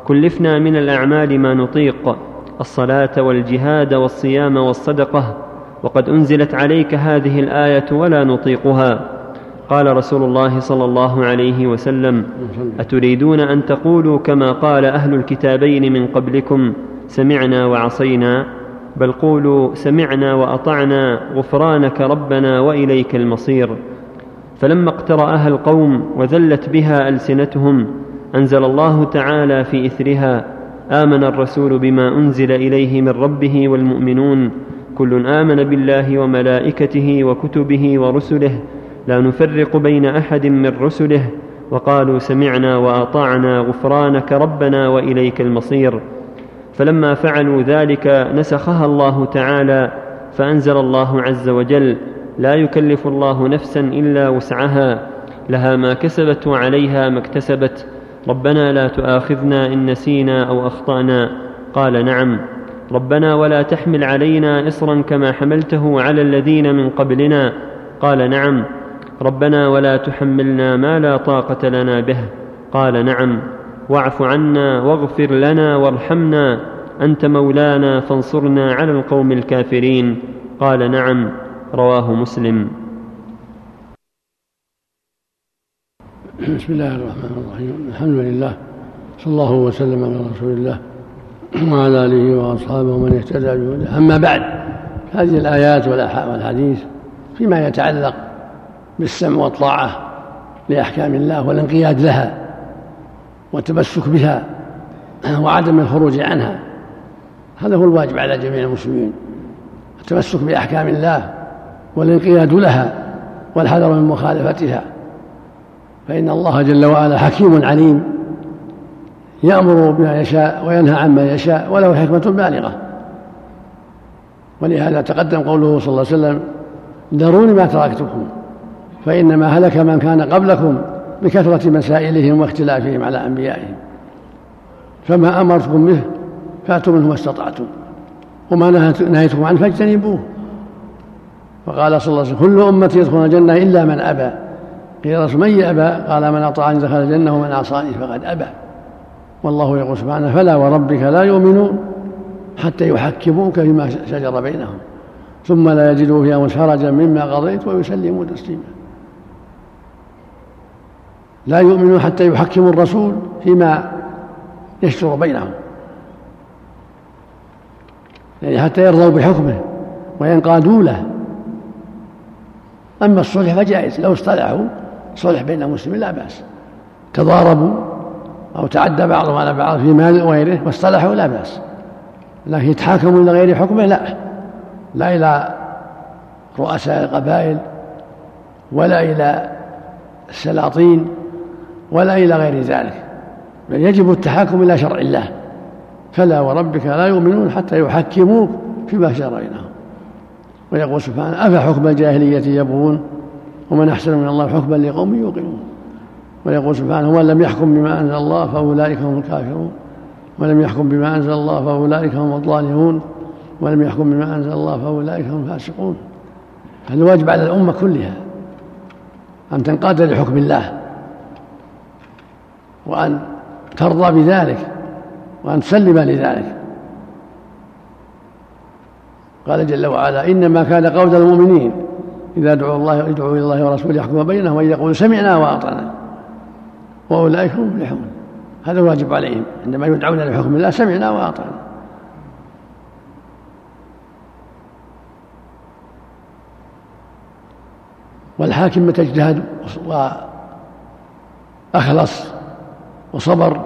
كلفنا من الأعمال ما نطيق الصلاة والجهاد والصيام والصدقة وقد أنزلت عليك هذه الآية ولا نطيقها. قال رسول الله صلى الله عليه وسلم أتريدون أن تقولوا كما قال أهل الكتابين من قبلكم؟ سمعنا وعصينا بل قولوا سمعنا وأطعنا غفرانك ربنا وإليك المصير. فلما اقترأها القوم وذلت بها ألسنتهم أنزل الله تعالى في إثرها آمن الرسول بما أنزل إليه من ربه والمؤمنون كل آمن بالله وملائكته وكتبه ورسله لا نفرق بين أحد من رسله وقالوا سمعنا وأطعنا غفرانك ربنا وإليك المصير. فلما فعلوا ذلك نسخها الله تعالى فأنزل الله عز وجل لا يكلف الله نفسا إلا وسعها لها ما كسبت وعليها ما اكتسبت ربنا لا تؤاخذنا إن نسينا أو أخطأنا. قال نعم ربنا ولا تحمل علينا اصرا كما حملته على الذين من قبلنا. قال نعم ربنا ولا تحملنا ما لا طاقة لنا به. قال نعم. واعف عنا واغفر لنا وارحمنا أنت مولانا فانصرنا على القوم الكافرين. قال نعم رواه مسلم. بسم الله الرحمن الرحيم. الحمد لله صلى الله وسلم على رسول الله وعلى آله وأصحابه ومن اهتدى بهداه. أما بعد هذه الآيات والحديث فيما يتعلق بالسمع والطاعة لأحكام الله والانقياد لها. والتمسك بها وعدم الخروج عنها. هذا هو الواجب على جميع المسلمين التمسك بأحكام الله والانقياد لها والحذر من مخالفتها. فإن الله جل وعلا حكيم عليم يأمر بما يشاء وينهى عما يشاء وله حكمة بالغة. ولهذا تقدم قوله صلى الله عليه وسلم ذروني ما تركتكم فإنما هلك من كان قبلكم بكثرة مسائلهم واختلافهم على أنبيائهم. فما أمرتكم به فأتوا منه ما استطعتم. وما نهيتكم عنه فاجتنبوه. وقال صلى الله عليه وسلم كل أمتي يدخلون الجنة إلا من أبى. قيل من يأبى قال من أطاعني دخل الجنة ومن عصاني فقد أبى. والله يقول سبحانه فلا وربك لا يؤمنون حتى يحكموك فيما شجر بينهم ثم لا يجدوا في أنفسهم حرجا مما قضيت ويسلموا تسليما. لا يؤمنون حتى يحكموا الرسول فيما يشجر بينهم. يعني حتى يرضوا بحكمه وينقادوا له. أما الصلح فجائز لو اصطلحوا صلح بين المسلمين لا بأس. تضاربوا أو تعدى بعضهم على بعض في مال غيره واصطلحوا لا بأس. لكن يتحاكموا إلى غير حكمه لا لا إلى رؤساء القبائل ولا إلى السلاطين. ولا إلى غير ذلك. بل يجب التحاكم إلى شرع الله. فلا وربك لا يؤمنون حتى يحكموك فيما شرع بينهم. ويقول سبحانه أفحكم الجاهلية يبغون؟ ومن أحسن من الله حكما لقوم يوقنون. ويقول سبحانه ومن لم يحكم بما أنزل الله فأولئك هم الكافرون. ولم يحكم بما أنزل الله فأولئك هم الظالمون. ولم يحكم بما أنزل الله فأولئك هم الفاسقون. فالواجب على الأمة كلها أن تنقاد لحكم الله. وأن ترضى بذلك وأن تسلم لذلك. قال جل وعلا إنما كان قول المؤمنين إذا دعوا الله يدعوا إلى الله ورسوله يحكم بينهم وإن يقول سمعنا وأطعنا. وأولئك هم المفلحون. هذا الواجب عليهم. عندما يدعون لحكم الله سمعنا وأطعنا. والحاكم متى اجتهد وأخلص وصبر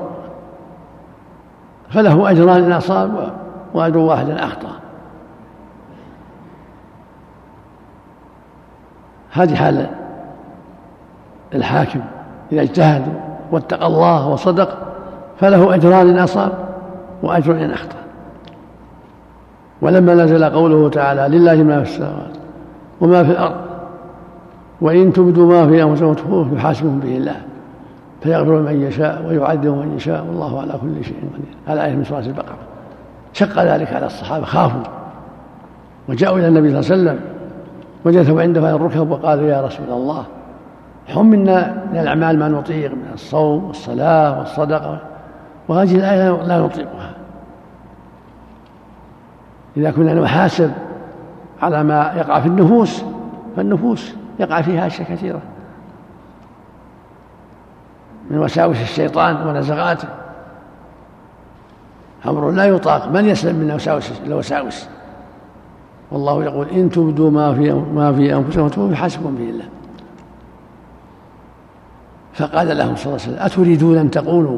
فله أجران إن أصاب وأجر واحد أخطأ. هذه حال الحاكم إذا اجتهد واتقى الله وصدق فله أجران إن أصاب وأجر إن أخطأ. ولما نزل قوله تعالى لله ما في السماوات وما في الأرض وإن تبدوا ما في أنفسكم وتخفوه يحاسبهم به الله. فيغفر من يشاء ويعذب من يشاء والله على كل شيء قدير. هذا آية من سورة البقرة. شق ذلك على الصحابة خافوا. وجاءوا إلى النبي صلى الله عليه وسلم وجلسوا عنده على الركب وقالوا يا رسول الله حملنا من الأعمال ما نطيق من الصوم والصلاة والصدقة وهذه الآية لا نطيقها. إذا كنا نحاسب على ما يقع في النفوس فالنفوس يقع فيها أشياء كثيرة. من وساوس الشيطان ونزغاته. أمر لا يطاق. من يسلم من وساوس الوساوس والله يقول إن تبدوا ما في ما في أنفسكم وتبدوا حسبكم به الله. فقال لهم صلى الله عليه وسلم أتريدون أن تقولوا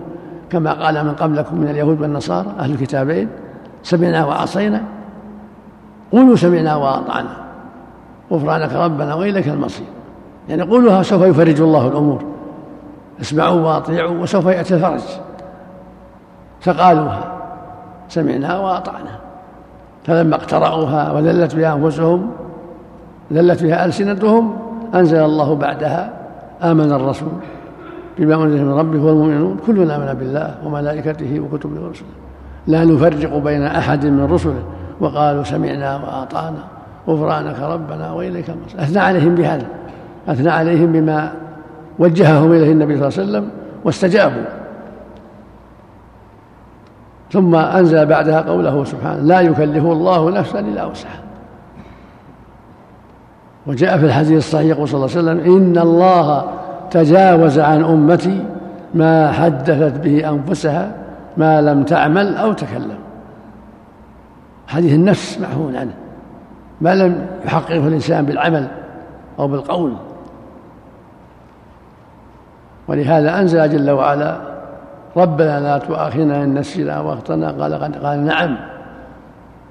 كما قال من قبلكم من اليهود والنصارى أهل الكتابين سمعنا وعصينا قولوا سمعنا وأطعنا. غفرانك ربنا وإليك المصير. يعني قولوها سوف يفرج الله الأمور. اسمعوا واطيعوا وسوف يأتي الفرج. فقالوها سمعنا وأطعنا. فلما اقترأوها وذلت بها أنفسهم ذلت بها ألسنتهم أنزل الله بعدها آمن الرسول بما أنزل من ربه والمؤمنون كلنا آمن بالله وملائكته وكتبه ورسله. لا نفرق بين أحد من رسله. وقالوا سمعنا وأطعنا غفرانك ربنا وإليك المصير. أثنى عليهم بهذا. أثنى عليهم بما وجههم إليه النبي صلى الله عليه وسلم واستجابوا. ثم أنزل بعدها قوله سبحانه لا يكلف الله نفسا إلا وسعها. وجاء في الحديث الصحيح صلى الله عليه وسلم إن الله تجاوز عن أمتي ما حدثت به أنفسها ما لم تعمل أو تكلم. حديث النفس معفون عنه. ما لم يحققه الإنسان بالعمل أو بالقول. ولهذا أنزل جل وعلا ربنا لا تؤاخذنا إن نسينا وأخطأنا قال قال نعم.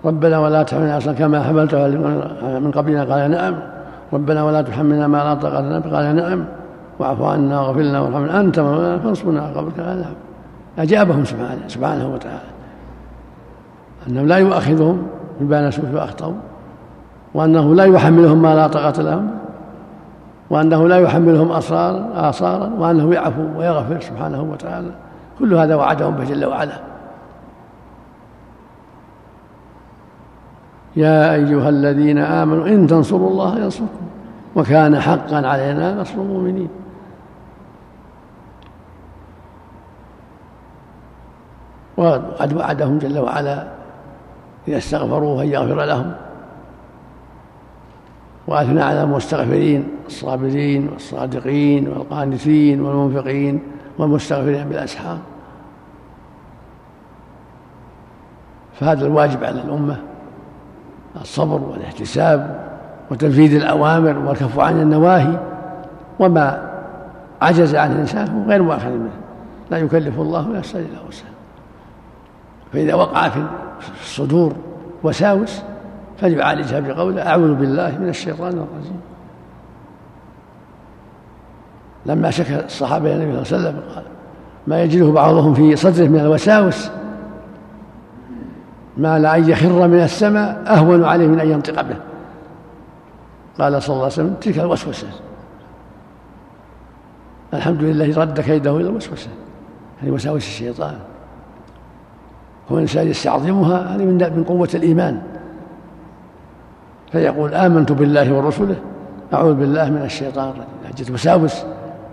ربنا ولا تحملنا أصلا كما حملته من قبلنا. قال نعم. ربنا ولا تحملنا ما لا طاقة لنا قال نعم. واعف عنا واغفر لنا وارحمنا. أنت مولانا فانصرنا على قبلك نعم أجابهم سبحانه سبحانه وتعالى. أنه لا يؤاخذهم بما نسوا وأخطأوا وأنه لا يحملهم ما لا طاقة لهم. وأنه لا يحملهم آثارا وأنه يعفو ويغفر سبحانه وتعالى. كل هذا وعدهم به جل وعلا. يا أيها الذين آمنوا إن تنصروا الله ينصركم وكان حقا علينا نصر المؤمنين. وقد وعدهم جل وعلا إذا استغفروه أن يغفر لهم. وأثنى على المستغفرين الصابرين والصادقين والقانتين والمنفقين والمستغفرين بالأسحار. فهذا الواجب على الأمة الصبر والاحتساب وتنفيذ الأوامر والكف عن النواهي وما عجز عنه الإنسان هو غير مؤاخذ منه لا يكلف الله نفسا إلا وسعها. فإذا وقع في الصدور وساوس فليعالجها بقوله أعوذ بالله من الشيطان الرجيم. لما شكى الصحابة إلى النبي صلى الله عليه وسلم قال ما يجده بعضهم في صدره من الوساوس ما لا أن يخر من السماء أهون عليه من أن ينطق به. قال صلى الله عليه وسلم تلك الوسوسة. الحمد لله رد كيده إلى الوسوسة هذه وساوس الشيطان. هو الإنسان يستعظمها هذه من قوة الإيمان. فيقول آمنت بالله ورسله أعوذ بالله من الشيطان الرجيم. حجة وساوس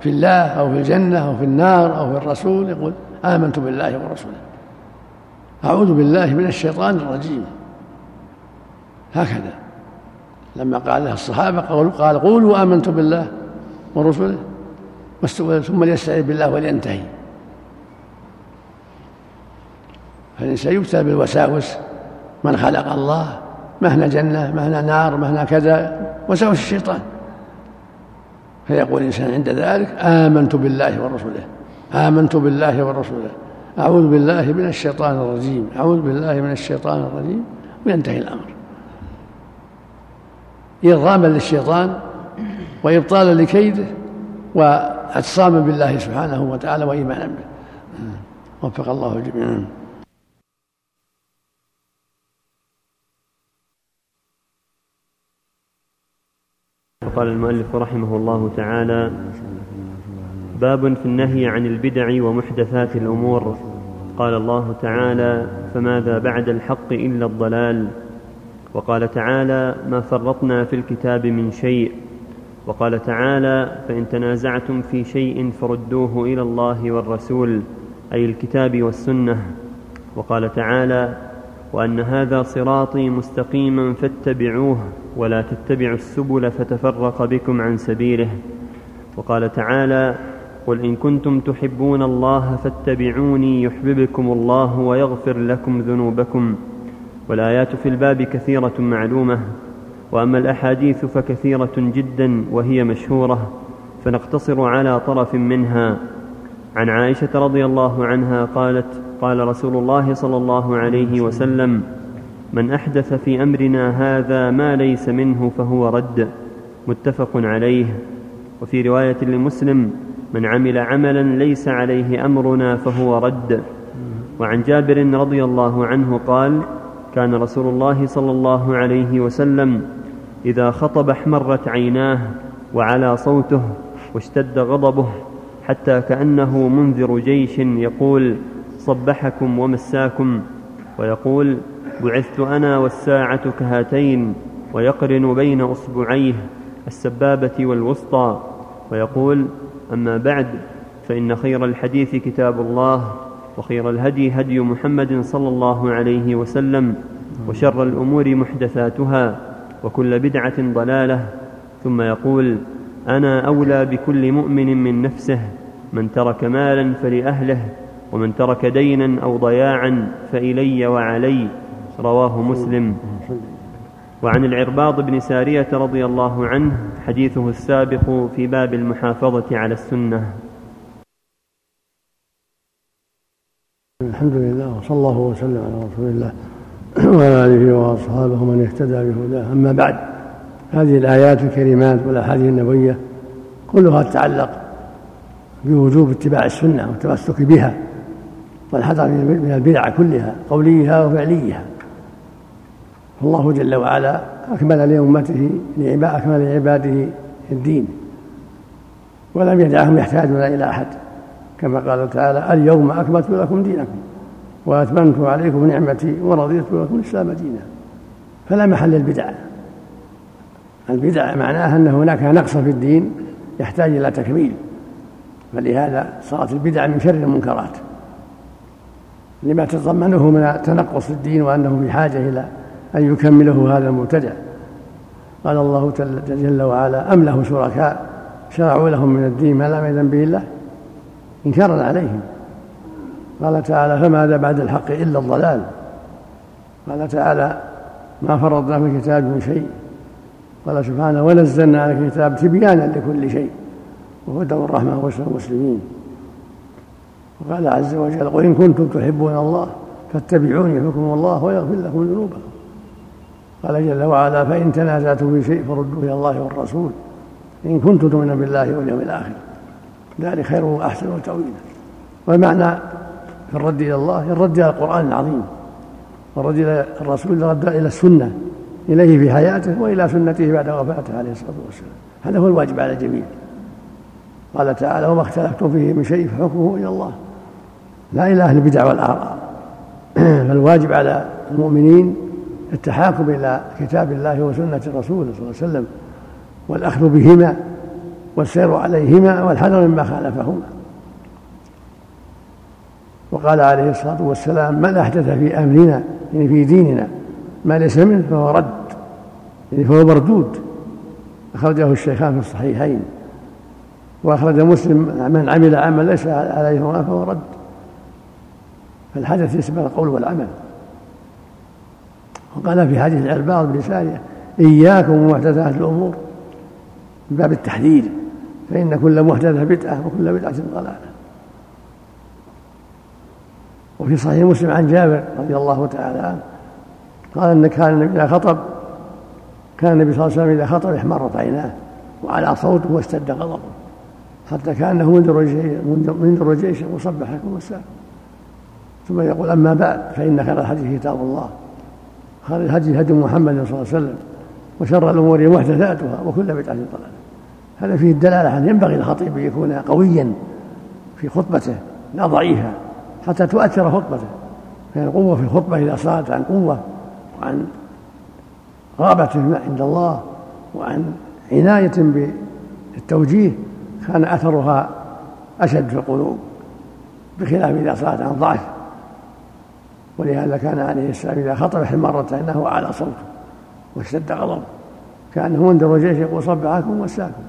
في الله أو في الجنة أو في النار أو في الرسول يقول آمنت بالله ورسوله أعوذ بالله من الشيطان الرجيم. هكذا. لما قال لها الصحابة قال قولوا آمنت بالله ورسله ثم ليستعيذ بالله ولينتهي. فالإنسان يبتلى بالوساوس من خلق الله مهنا جنة مهنا نار مهنا كذا وسوس الشيطان. فيقول الإنسان عند ذلك آمنت بالله ورسوله آمنت بالله ورسوله أعوذ بالله من الشيطان الرجيم أعوذ بالله من الشيطان الرجيم. وينتهي الأمر. إرغاما للشيطان وإبطالا لكيده وإعتصاما بالله سبحانه وتعالى وإيمانا به. وفق الله الجميع قال المؤلف رحمه الله تعالى باب في النهي عن البدع ومحدثات الأمور. قال الله تعالى فماذا بعد الحق إلا الضلال؟ وقال تعالى ما فرطنا في الكتاب من شيء. وقال تعالى فإن تنازعتم في شيء فردوه إلى الله والرسول أي الكتاب والسنة. وقال تعالى وأن هذا صراطي مستقيما فاتبعوه ولا تتبعوا السبل فتفرق بكم عن سبيله. وقال تعالى قل إن كنتم تحبون الله فاتبعوني يحببكم الله ويغفر لكم ذنوبكم والآيات في الباب كثيرة معلومة وأما الأحاديث فكثيرة جدا وهي مشهورة فنقتصر على طرف منها. عن عائشة رضي الله عنها قالت قال رسول الله صلى الله عليه وسلم من أحدث في أمرنا هذا ما ليس منه فهو رد. متفق عليه. وفي رواية لمسلم من عمل عملا ليس عليه أمرنا فهو رد. وعن جابر رضي الله عنه قال كان رسول الله صلى الله عليه وسلم إذا خطب احمرت عيناه وعلى صوته واشتد غضبه حتى كأنه منذر جيش يقول صبحكم ومساكم ويقول بعثت أنا والساعة كهاتين ويقرن بين أصبعيه السبابة والوسطى ويقول أما بعد فإن خير الحديث كتاب الله وخير الهدي هدي محمد صلى الله عليه وسلم وشر الأمور محدثاتها وكل بدعة ضلالة ثم يقول أنا أولى بكل مؤمن من نفسه من ترك مالا فلأهله ومن ترك دينا أو ضياعا فإلي وعلي. رواه مسلم. وعن العرباض بن سارية رضي الله عنه حديثه السابق في باب المحافظة على السنة. الحمد لله وصلى الله وسلم على رسول الله وعلى آله وأصحابه من اهتدى بهداه. أما بعد هذه الآيات الكريمات والأحاديث النبوية كلها تتعلق بوجوب اتباع السنة والتمسك بها. والحذر من البدع كلها قوليها وفعليها. فالله جل وعلا أكمل لأمته أكمل لعباده الدين. ولم يدعهم يحتاجون إلى أحد. كما قال تعالى اليوم أكملت لكم دينكم وأتممت عليكم نعمتي ورضيت لكم الإسلام دينا. فلا محل للبدع. البدع معناها أن هناك نقص في الدين يحتاج إلى تكميل. فلهذا صارت البدع من شر المنكرات. لما تتضمنه من تنقص الدين وأنه بحاجة إلى أن يكمله هذا المبتدع. قال الله جل وعلا أم له شركاء؟ شرعوا لهم من الدين ما لم يأذن به الله؟ إنكارا عليهم. قال تعالى فماذا بعد الحق إلا الضلال؟ قال تعالى ما فرضنا في الكتاب من شيء. قال سبحانه ونزلنا على الكتاب تبيانا لكل شيء. وهدى والرحمة وبشر المسلمين وقال عز وجل قل إن كنتم تحبون الله فاتبعوني يحبكم الله ويغفر لكم ذنوبكم. قال جل وعلا فإن تنازعتم في شيء فردوه إلى الله والرسول إن كنتم تؤمنون بالله واليوم الآخر. ذلك خير وأحسن وتأويلا والمعنى في الرد إلى الله الرد إلى القرآن العظيم والرد إلى الرسول الرد إلى السنة إليه في حياته وإلى سنته بعد وفاته عليه الصلاة والسلام. هذا هو الواجب على الجميع. قال تعالى وما اختلفتم فيه من شيء فحكمه إلى الله. لا إلى أهل البدع والآراء. فالواجب على المؤمنين التحاكم إلى كتاب الله وسنة رسوله صلى الله عليه وسلم والأخذ بهما والسير عليهما والحذر مما خالفهما. وقال عليه الصلاة والسلام من أحدث في أمرنا يعني في ديننا ما ليس منه فهو رد يعني فهو مردود. أخرجه الشيخان في الصحيحين. وأخرج مسلم من عمل عملا ليس عليه فهو رد. فالحدث يشمل القول والعمل. وقال في حديث العرباض بن سارية إياكم ومحدثات الأمور من باب التحذير فإن كل محدثة بدعة وكل بدعة ضلالة. وفي صحيح مسلم عن جابر رضي الله تعالى عنه قال إن كان النبي إذا خطب كان النبي صلى الله عليه وسلم إذا خطب احمرت عيناه وعلى صوته واشتد غضبه حتى كأنه منذر جيش منذر جيش وصبحكم والسلام ثم يقول أما بعد فإن خير الحديث كتاب الله. خير الهدي هدي محمد صلى الله عليه وسلم وشر الأمور محدثاتها وكل بدعة ضلالة. هذا فيه الدلالة أن ينبغي الخطيب أن يكون قويا في خطبته لا ضعيفا حتى تؤثر خطبته. فإن القوة في الخطبة إذا صارت عن قوة وعن رغبة عند الله وعن عناية بالتوجيه كان أثرها أشد في القلوب بخلاف إذا صارت عن ضعف. ولهذا كان عليه السلام إذا خطب حمرت عينه وعلى صوته واشتد غضبه. كأنه منذر جيش يقول صبحكم وساكم.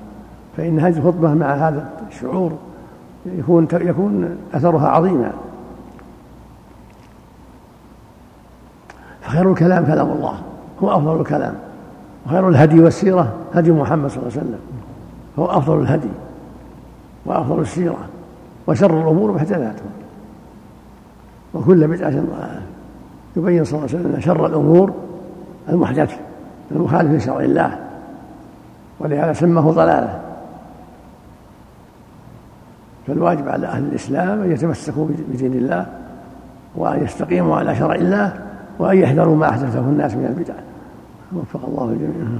فإن هذه الخطبة مع هذا الشعور يكون يكون أثرها عظيما. فخير الكلام كلام الله. هو أفضل الكلام. وخير الهدي والسيرة هدي محمد صلى الله عليه وسلم. هو أفضل الهدي. وأفضل السيرة. وشر الأمور محدثاتها. وكل بدعة ضلالة يبين صلى الله عليه وسلم شر الأمور المحدث المخالف لشرع الله ولهذا سماه ضلالة. فالواجب على أهل الإسلام أن يتمسكوا بدين الله وأن يستقيموا على شرع الله وأن يحذروا ما أحدثه الناس من البدع. وفق الله الجميع